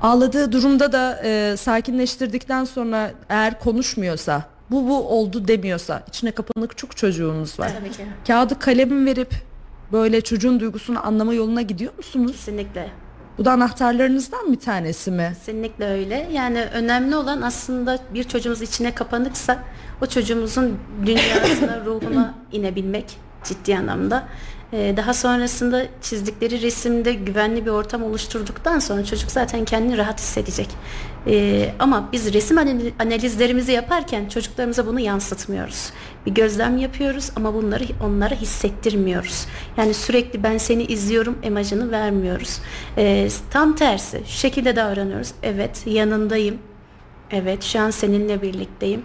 Ağladığı durumda da e, sakinleştirdikten sonra eğer konuşmuyorsa bu bu oldu demiyorsa içine kapanık çok çocuğumuz var. Tabii ki. Kağıdı kalemi verip böyle çocuğun duygusunu anlama yoluna gidiyor musunuz? Kesinlikle. Bu da anahtarlarınızdan bir tanesi mi? Kesinlikle öyle. Yani önemli olan aslında bir çocuğumuz içine kapanıksa o çocuğumuzun dünyasına, ruhuna inebilmek ciddi anlamda. Ee, daha sonrasında çizdikleri resimde güvenli bir ortam oluşturduktan sonra çocuk zaten kendini rahat hissedecek. Ee, ama biz resim anali- analizlerimizi yaparken çocuklarımıza bunu yansıtmıyoruz. Bir gözlem yapıyoruz ama bunları onlara hissettirmiyoruz. Yani sürekli ben seni izliyorum imajını vermiyoruz. Ee, tam tersi şu şekilde davranıyoruz. Evet yanındayım. Evet şu an seninle birlikteyim.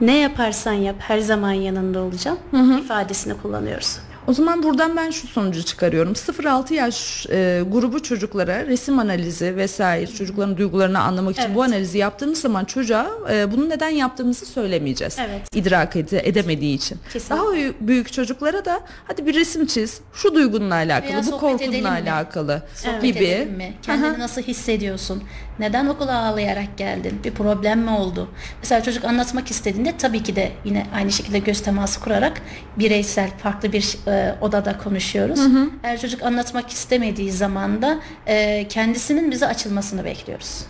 Ne yaparsan yap her zaman yanında olacağım ifadesini kullanıyoruz. O zaman buradan ben şu sonucu çıkarıyorum. 0-6 yaş e, grubu çocuklara resim analizi vesaire çocukların duygularını anlamak için Evet. bu analizi yaptığımız zaman çocuğa e, bunu neden yaptığımızı söylemeyeceğiz. Evet. İdrak ede- edemediği için. Kesinlikle. Daha büyük- çocuklara da hadi bir resim çiz. Şu duygunla alakalı, Veya bu korkunla alakalı Sohbet gibi. edelim mi? Kendini nasıl hissediyorsun? Neden okula ağlayarak geldin? Bir problem mi oldu? Mesela çocuk anlatmak istediğinde tabii ki de yine aynı şekilde göz teması kurarak bireysel farklı bir e, odada konuşuyoruz. Eğer çocuk anlatmak istemediği zaman da e, kendisinin bize açılmasını bekliyoruz.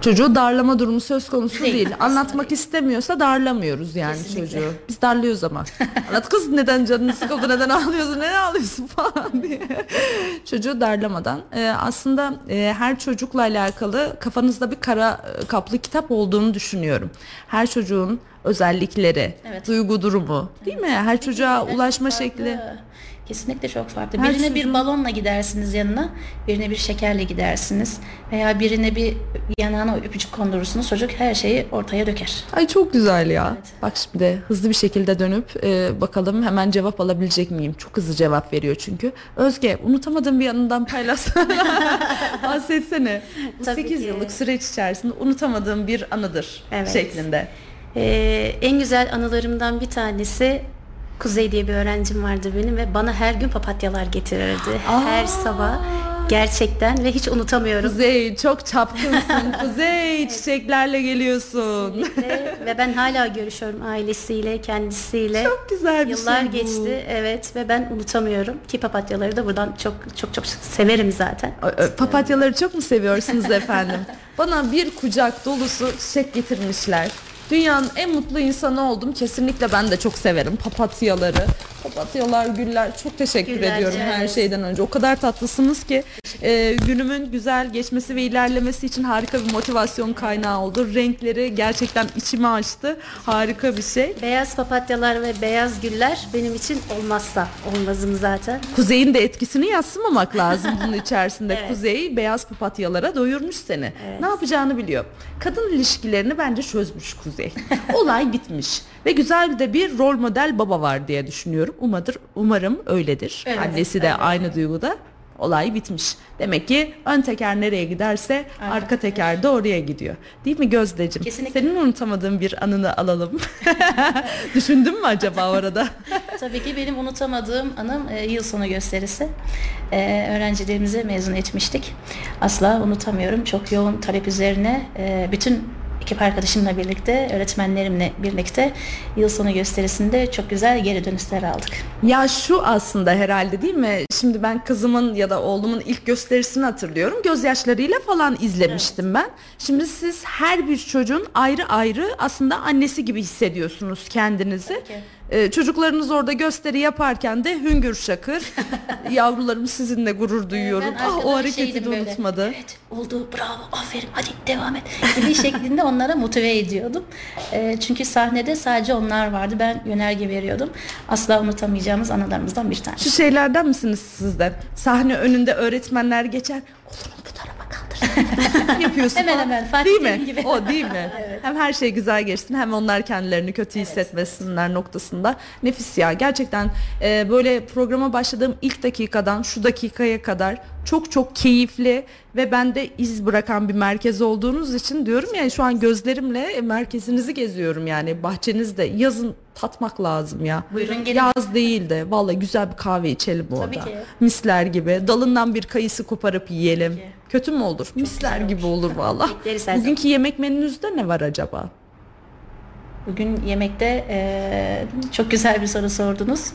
Çocuğu darlama durumu söz konusu Değil, değil. Anlatmak değil. istemiyorsa darlamıyoruz yani Kesinlikle. çocuğu. Biz darlıyoruz ama. Anlat kız neden canın sıkıldı, neden ağlıyorsun, neden ağlıyorsun falan diye. Çocuğu darlamadan. Ee, aslında e, her çocukla alakalı kafanızda bir kara e, kaplı kitap olduğunu düşünüyorum. Her çocuğun özellikleri, Evet. duygu durumu değil mi? Her çocuğa Evet, ulaşma farklı. şekli. Kesinlikle çok farklı. Her birine bir çocuğun- balonla gidersiniz yanına, birine bir şekerle gidersiniz veya birine bir yanağına öpücük kondurursunuz. Çocuk her şeyi ortaya döker. Ay çok güzel ya. Evet. Bak şimdi hızlı bir şekilde dönüp e, bakalım hemen cevap alabilecek miyim? Çok hızlı cevap veriyor çünkü. Özge unutamadığın bir anından paylaşsana. Bahsetsene. Bu Tabii 8 ki. yıllık süreç içerisinde unutamadığım bir anıdır Evet. şeklinde. Ee, en güzel anılarımdan bir tanesi Kuzey diye bir öğrencim vardı benim ve bana her gün papatyalar getirirdi. Her sabah gerçekten ve hiç unutamıyorum. Kuzey çok çapkınsın. Kuzey çiçeklerle geliyorsun. Ve- ve ben hala görüşüyorum ailesiyle, kendisiyle. Çok güzel bir Yıllar şey bu. geçti evet ve ben unutamıyorum ki papatyaları da buradan çok çok çok severim zaten. Papatyaları çok mu seviyorsunuz efendim? Bana bir kucak dolusu çiçek getirmişler. Dünyanın en mutlu insanı oldum. Kesinlikle ben de çok severim papatyaları. Papatyalar, güller çok teşekkür Güller, ediyorum her evet. şeyden önce. O kadar tatlısınız ki e, günümün güzel geçmesi ve ilerlemesi için harika bir motivasyon kaynağı oldu. Renkleri gerçekten içimi açtı. Harika bir şey. Beyaz papatyalar ve beyaz güller benim için olmazsa olmazım zaten. Kuzey'in de etkisini yatsımamak lazım bunun içerisinde. Evet. Kuzey beyaz papatyalara doyurmuş seni. Ne yapacağını biliyor. Kadın ilişkilerini bence çözmüş Kuzey. Olay bitmiş. Ve güzel de bir rol model baba var diye düşünüyorum. Umadır, umarım öyledir. Evet, Annesi de aynı duyguda. Olay bitmiş. Demek ki ön teker nereye giderse Aynen. arka teker de oraya gidiyor. Değil mi Gözdeciğim? Kesinlikle. Senin unutamadığın bir anını alalım. Düşündün mü acaba orada? Tabii ki benim unutamadığım anım e, yıl sonu gösterisi. E, öğrencilerimizi mezun etmiştik. Asla unutamıyorum. Çok yoğun talep üzerine e, bütün ekip arkadaşımla birlikte, öğretmenlerimle birlikte yıl sonu gösterisinde çok güzel geri dönüşler aldık. Ya şu aslında herhalde değil mi? Şimdi ben kızımın ya da oğlumun ilk gösterisini hatırlıyorum. Gözyaşlarıyla falan izlemiştim ben. Şimdi siz her bir çocuğun ayrı ayrı aslında annesi gibi hissediyorsunuz kendinizi. Peki. Ee, çocuklarınız orada gösteri yaparken de hüngür şakır. Yavrularım sizinle gurur duyuyorum. Ben Ah, o hareketi de böyle, unutmadı. Evet oldu bravo aferin hadi devam et gibi şeklinde onlara motive ediyordum. Ee, çünkü sahnede sadece onlar vardı. Ben yönerge veriyordum. Asla unutamayacağımız anılarımızdan bir tanesi. Şu şeylerden misiniz siz de? Sahne önünde öğretmenler geçer. Olur mu bu. Yapıyorsun Hemen hemen, Fatih Değil mi? gibi. O değil mi? Hem her şey güzel geçsin hem onlar kendilerini kötü hissetmesinler noktasında. Nefis ya. Gerçekten e, böyle programa başladığım ilk dakikadan şu dakikaya kadar çok çok keyifli ve bende iz bırakan bir merkez olduğunuz için diyorum ya şu an gözlerimle merkezinizi geziyorum yani bahçenizde yazın tatmak lazım ya. Buyurun gelin. Yaz değil de vallahi güzel bir kahve içelim orada. Tabii ki. Misler gibi dalından bir kayısı koparıp yiyelim. Tabii ki. Kötü mü olur? Misler güzel gibi olur. valla. Bugünkü yemek menünüzde ne var acaba? Bugün yemekte eee, çok güzel bir soru sordunuz.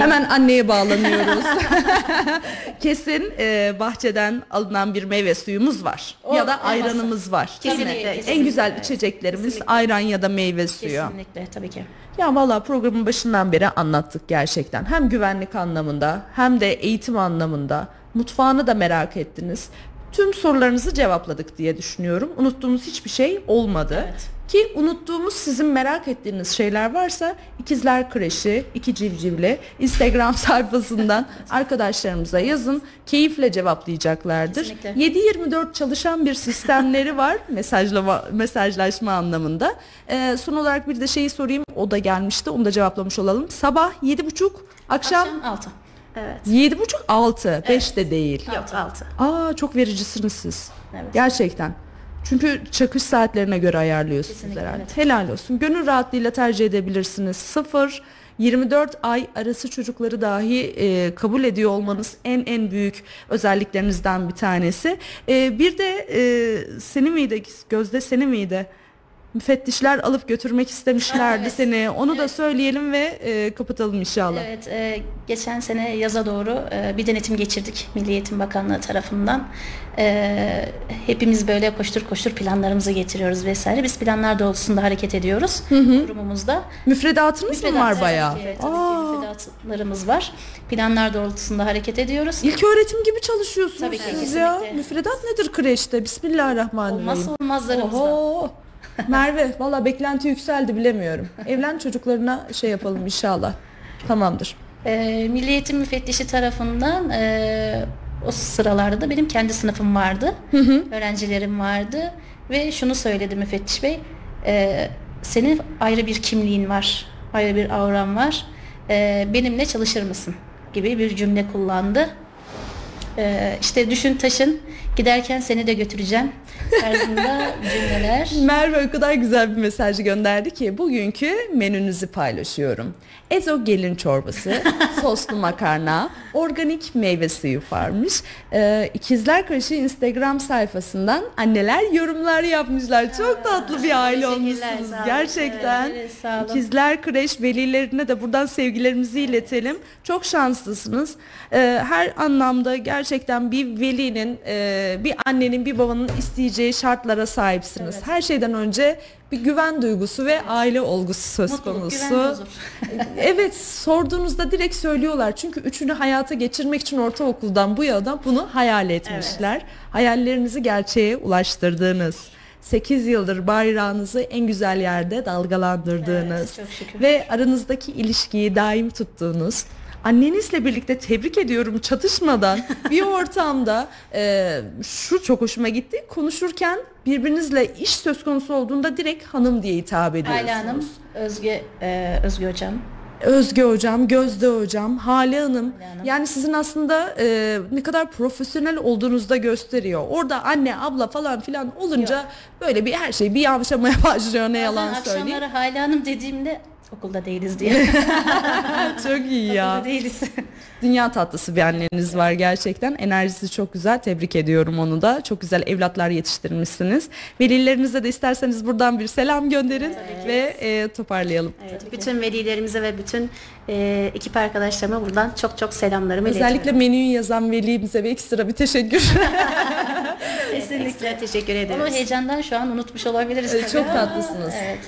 Hemen anneye bağlanıyoruz. Kesin e, bahçeden alınan bir meyve suyumuz var. O ya da ayranımız var. mi? Kesinlikle, En kesinlikle. güzel içeceklerimiz Kesinlikle. ayran ya da meyve suyu. Kesinlikle tabii ki. Ya valla programın başından beri anlattık gerçekten. Hem güvenlik anlamında hem de eğitim anlamında. Mutfağını da merak ettiniz. Tüm sorularınızı cevapladık diye düşünüyorum. Unuttuğumuz hiçbir şey olmadı. Evet. Ki unuttuğumuz sizin merak ettiğiniz şeyler varsa İkizler Kreşi, iki civcivli Instagram sayfasından arkadaşlarımıza yazın. Keyifle cevaplayacaklardır. Kesinlikle. 7-24 çalışan bir sistemleri var mesajlama mesajlaşma anlamında. Ee, son olarak bir de şeyi sorayım. O da gelmişti. Onu da cevaplamış olalım. Sabah 7.30, akşam, Akşam 6. Evet. 7.30 6, 5 de değil. Yok altı. Aa çok vericisiniz siz. Evet. Gerçekten. Çünkü çakış saatlerine göre ayarlıyorsunuz Kesinlikle, herhalde. evet. Helal olsun. Gönül rahatlığıyla tercih edebilirsiniz. 0 24 ay arası çocukları dahi e, kabul ediyor olmanız en en büyük özelliklerinizden bir tanesi. E, bir de e, seni miydi Gözde seni miydi? Müfettişler alıp götürmek istemişlerdi Evet. seni. Onu da söyleyelim ve e, kapatalım inşallah. Evet, e, geçen sene yaza doğru e, bir denetim geçirdik Milli Eğitim Bakanlığı tarafından. E, hepimiz böyle koştur koştur planlarımızı getiriyoruz vesaire. Biz planlar doğrultusunda hareket ediyoruz kurumumuzda. Müfredatınız mı var Müfredat, bayağı? Tabii ki, tabii Aa, ki müfredatlarımız var. Planlar doğrultusunda hareket ediyoruz. İlk öğretim gibi çalışıyorsunuz Tabii ki, siz ya. kesinlikle. Müfredat nedir kreşte? Bismillahirrahmanirrahim. Olmazsa olmazlarımızdan. Oho. Merve valla beklenti yükseldi bilemiyorum. Evlen çocuklarına şey yapalım inşallah. Tamamdır. E, Milli Eğitim Müfettişi tarafından e, o sıralarda da benim kendi sınıfım vardı. Öğrencilerim vardı ve şunu söyledi müfettiş bey. e, senin ayrı bir kimliğin var. Ayrı bir auran var. E, benimle çalışır mısın? gibi bir cümle kullandı. E, işte düşün taşın giderken seni de götüreceğim tarzında cümleler. Merve o kadar güzel bir mesaj gönderdi ki bugünkü menünüzü paylaşıyorum. Ezo gelin çorbası, soslu makarna, organik meyve suyu varmış. Ee, İkizler Kreşi Instagram sayfasından anneler yorumlar yapmışlar. Çok tatlı bir aile olmuşsunuz gerçekten. Evet. İkizler Kreş velilerine de buradan sevgilerimizi iletelim. Çok şanslısınız. Ee, her anlamda gerçekten bir velinin, e, bir annenin, bir babanın isteyeceği şartlara sahipsiniz. Evet. Her şeyden önce bir güven duygusu ve aile olgusu söz Mutluluk, konusu. evet sorduğunuzda direkt söylüyorlar. Çünkü üçünü hayata geçirmek için ortaokuldan bu yana bunu hayal etmişler. Hayallerinizi gerçeğe ulaştırdığınız. 8 yıldır bayrağınızı en güzel yerde dalgalandırdığınız Evet, ve aranızdaki ilişkiyi daim tuttuğunuz annenizle birlikte tebrik ediyorum çatışmadan bir ortamda e, şu çok hoşuma gitti konuşurken birbirinizle iş söz konusu olduğunda direkt hanım diye hitap ediyorsunuz. Ayla Hanım, Özge, e, Özge Hocam. Özge hocam, Gözde hocam, Hale Hanım. Hale Hanım. Yani sizin aslında e, ne kadar profesyonel olduğunuzu da gösteriyor. Orada anne, abla falan filan olunca böyle bir her şey bir yavaşlamaya başlıyor ne yalan Bazen söyleyeyim. akşamları Hale Hanım dediğimde Okulda değiliz diye. Çok iyi ya. Okulda değiliz. Dünya tatlısı bir anneniz var gerçekten. Enerjisi çok güzel. Tebrik ediyorum onu da. Çok güzel evlatlar yetiştirmişsiniz. Velilerinize de isterseniz buradan bir selam gönderin ve e, toparlayalım. Evet, bütün velilerimize ve bütün e, ekip arkadaşlarıma buradan çok çok selamlarımı Özellikle iletiyorum. menüyü yazan velimize bir ekstra bir teşekkür. Kesinlikle teşekkür Onu ederiz. heyecandan şu an unutmuş olabiliriz. Evet, tabii çok tatlısınız. Evet.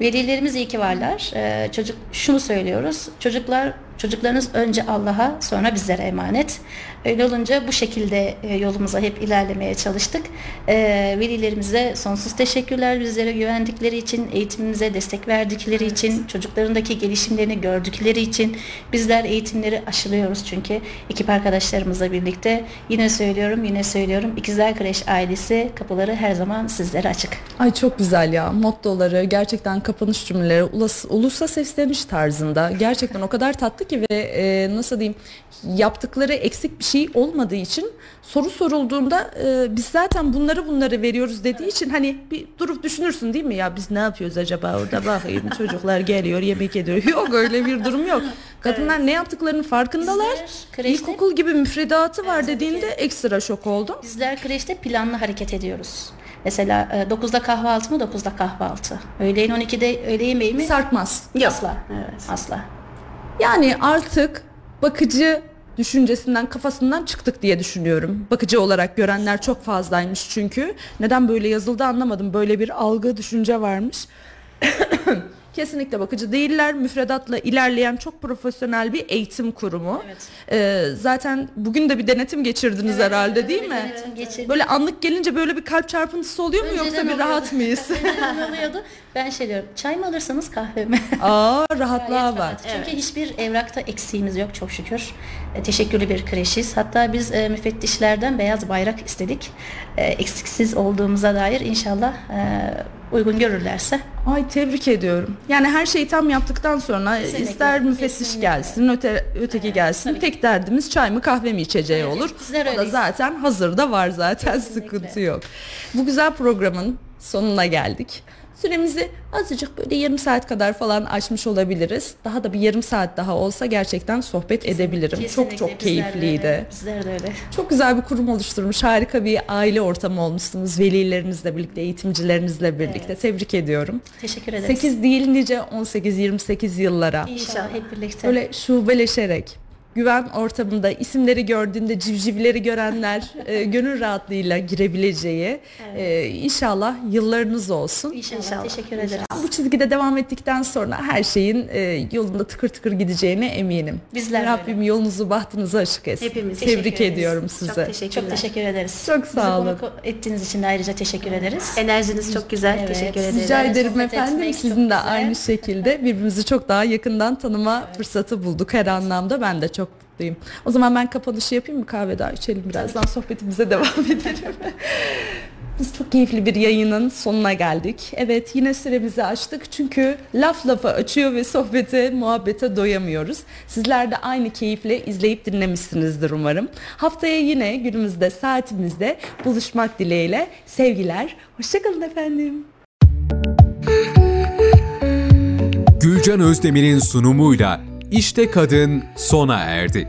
Velilerimiz iyi ki varlar. Ee, çocuk şunu söylüyoruz. Çocuklar çocuklarınız önce Allah'a sonra bizlere emanet. Öyle olunca bu şekilde e, yolumuza hep ilerlemeye çalıştık. Ee, velilerimize sonsuz teşekkürler bizlere güvendikleri için, eğitimimize destek verdikleri için, çocuklarındaki gelişimlerini gördükleri için bizler eğitimleri aşılıyoruz çünkü ekip arkadaşlarımızla birlikte yine söylüyorum yine söylüyorum İkizler Kreş ailesi kapıları her zaman sizlere açık. Ay çok güzel ya. Mottoları, gerçekten kapanış cümleleri, ulus, ulusa sesleniş tarzında. Gerçekten o kadar tatlı ki ve e, nasıl diyeyim yaptıkları eksik bir şey olmadığı için soru sorulduğunda e, biz zaten bunları bunları veriyoruz dediği için hani bir durup düşünürsün değil mi ya biz ne yapıyoruz acaba orada bakayım çocuklar geliyor yemek ediyor. Yok öyle bir durum yok. Kadınlar ne yaptıklarının farkındalar. Bizler kreşte- İlkokul gibi müfredatı var dediğinde ekstra şok oldum. Bizler kreşte planlı hareket ediyoruz. Mesela e, 9'da kahvaltı mı 9'da kahvaltı. Öğleyin 12'de öğle yemeği mi? Sarkmaz. Asla. Evet. Asla. Yani artık bakıcı düşüncesinden kafasından çıktık diye düşünüyorum. Bakıcı olarak görenler çok fazlaymış çünkü. Neden böyle yazıldı anlamadım. Böyle bir algı, düşünce varmış. Kesinlikle bakıcı değiller. Müfredatla ilerleyen çok profesyonel bir eğitim kurumu. Evet. Ee, zaten bugün de bir denetim geçirdiniz herhalde değil mi? geçirdik. Böyle anlık gelince böyle bir kalp çarpıntısı oluyor mu yoksa Önceden bir rahat mıyız? Önceden oluyordu. Ben şey diyorum. Çay mı alırsanız kahve mi? Aa rahatlığa bak. Çünkü hiçbir evrakta eksiğimiz yok çok şükür. E, teşekkürlü bir kreşiz. Hatta biz e, müfettişlerden beyaz bayrak istedik. E, eksiksiz olduğumuza dair inşallah e, uygun görürlerse. Ay tebrik ediyorum. Yani her şeyi tam yaptıktan sonra Kesinlikle, ister müfettiş kesinlikle. gelsin, öte, öteki gelsin. tabii Tek derdimiz çay mı kahve mi içeceği olur. bizler o da zaten hazırda var zaten Kesinlikle. sıkıntı yok. Bu güzel programın sonuna geldik. Süremizi azıcık böyle yarım saat kadar falan açmış olabiliriz. Daha da bir yarım saat daha olsa gerçekten sohbet edebilirim. Kesinlikle çok çok bizler de keyifliydi. öyle, Bizler de öyle. Çok güzel bir kurum oluşturmuş. Harika bir aile ortamı olmuşsunuz. Velilerinizle birlikte, eğitimcilerinizle birlikte. Tebrik ediyorum. Teşekkür ederiz. 8 değil nice 18-28 yıllara İnşallah hep birlikte. böyle şubeleşerek güven ortamında isimleri gördüğünde civcivleri görenler e, gönül rahatlığıyla girebileceği e, inşallah yıllarınız olsun. İnşallah. İnşallah. Teşekkür ederiz. Bu çizgide devam ettikten sonra her şeyin e, yolunda tıkır tıkır gideceğine eminim. Bizler Rabbim yolunuzu bahtınızı açık etsin. Hepimiz. Tebrik Teşekkür ediyorum Çok size. teşekkürler. Çok teşekkür ederiz. Çok sağ Bizi olun. konuk ettiğiniz için de ayrıca teşekkür ederiz. Enerjiniz çok güzel. Evet, Teşekkür ederiz. Rica ederim Sohbet efendim. çok Sizin de güzel. aynı şekilde birbirimizi çok daha yakından tanıma fırsatı bulduk her anlamda. Ben de çok mutluyum. O zaman ben kapanışı yapayım mı? Kahve daha içelim birazdan sohbetimize devam edelim. Biz çok keyifli bir yayının sonuna geldik. Evet yine süremizi açtık çünkü laf lafa açıyor ve sohbete, muhabbete doyamıyoruz. Sizler de aynı keyifle izleyip dinlemişsinizdir umarım. Haftaya yine günümüzde, saatimizde buluşmak dileğiyle sevgiler. Hoşçakalın efendim. Gülcan Özdemir'in sunumuyla İşte Kadın sona erdi.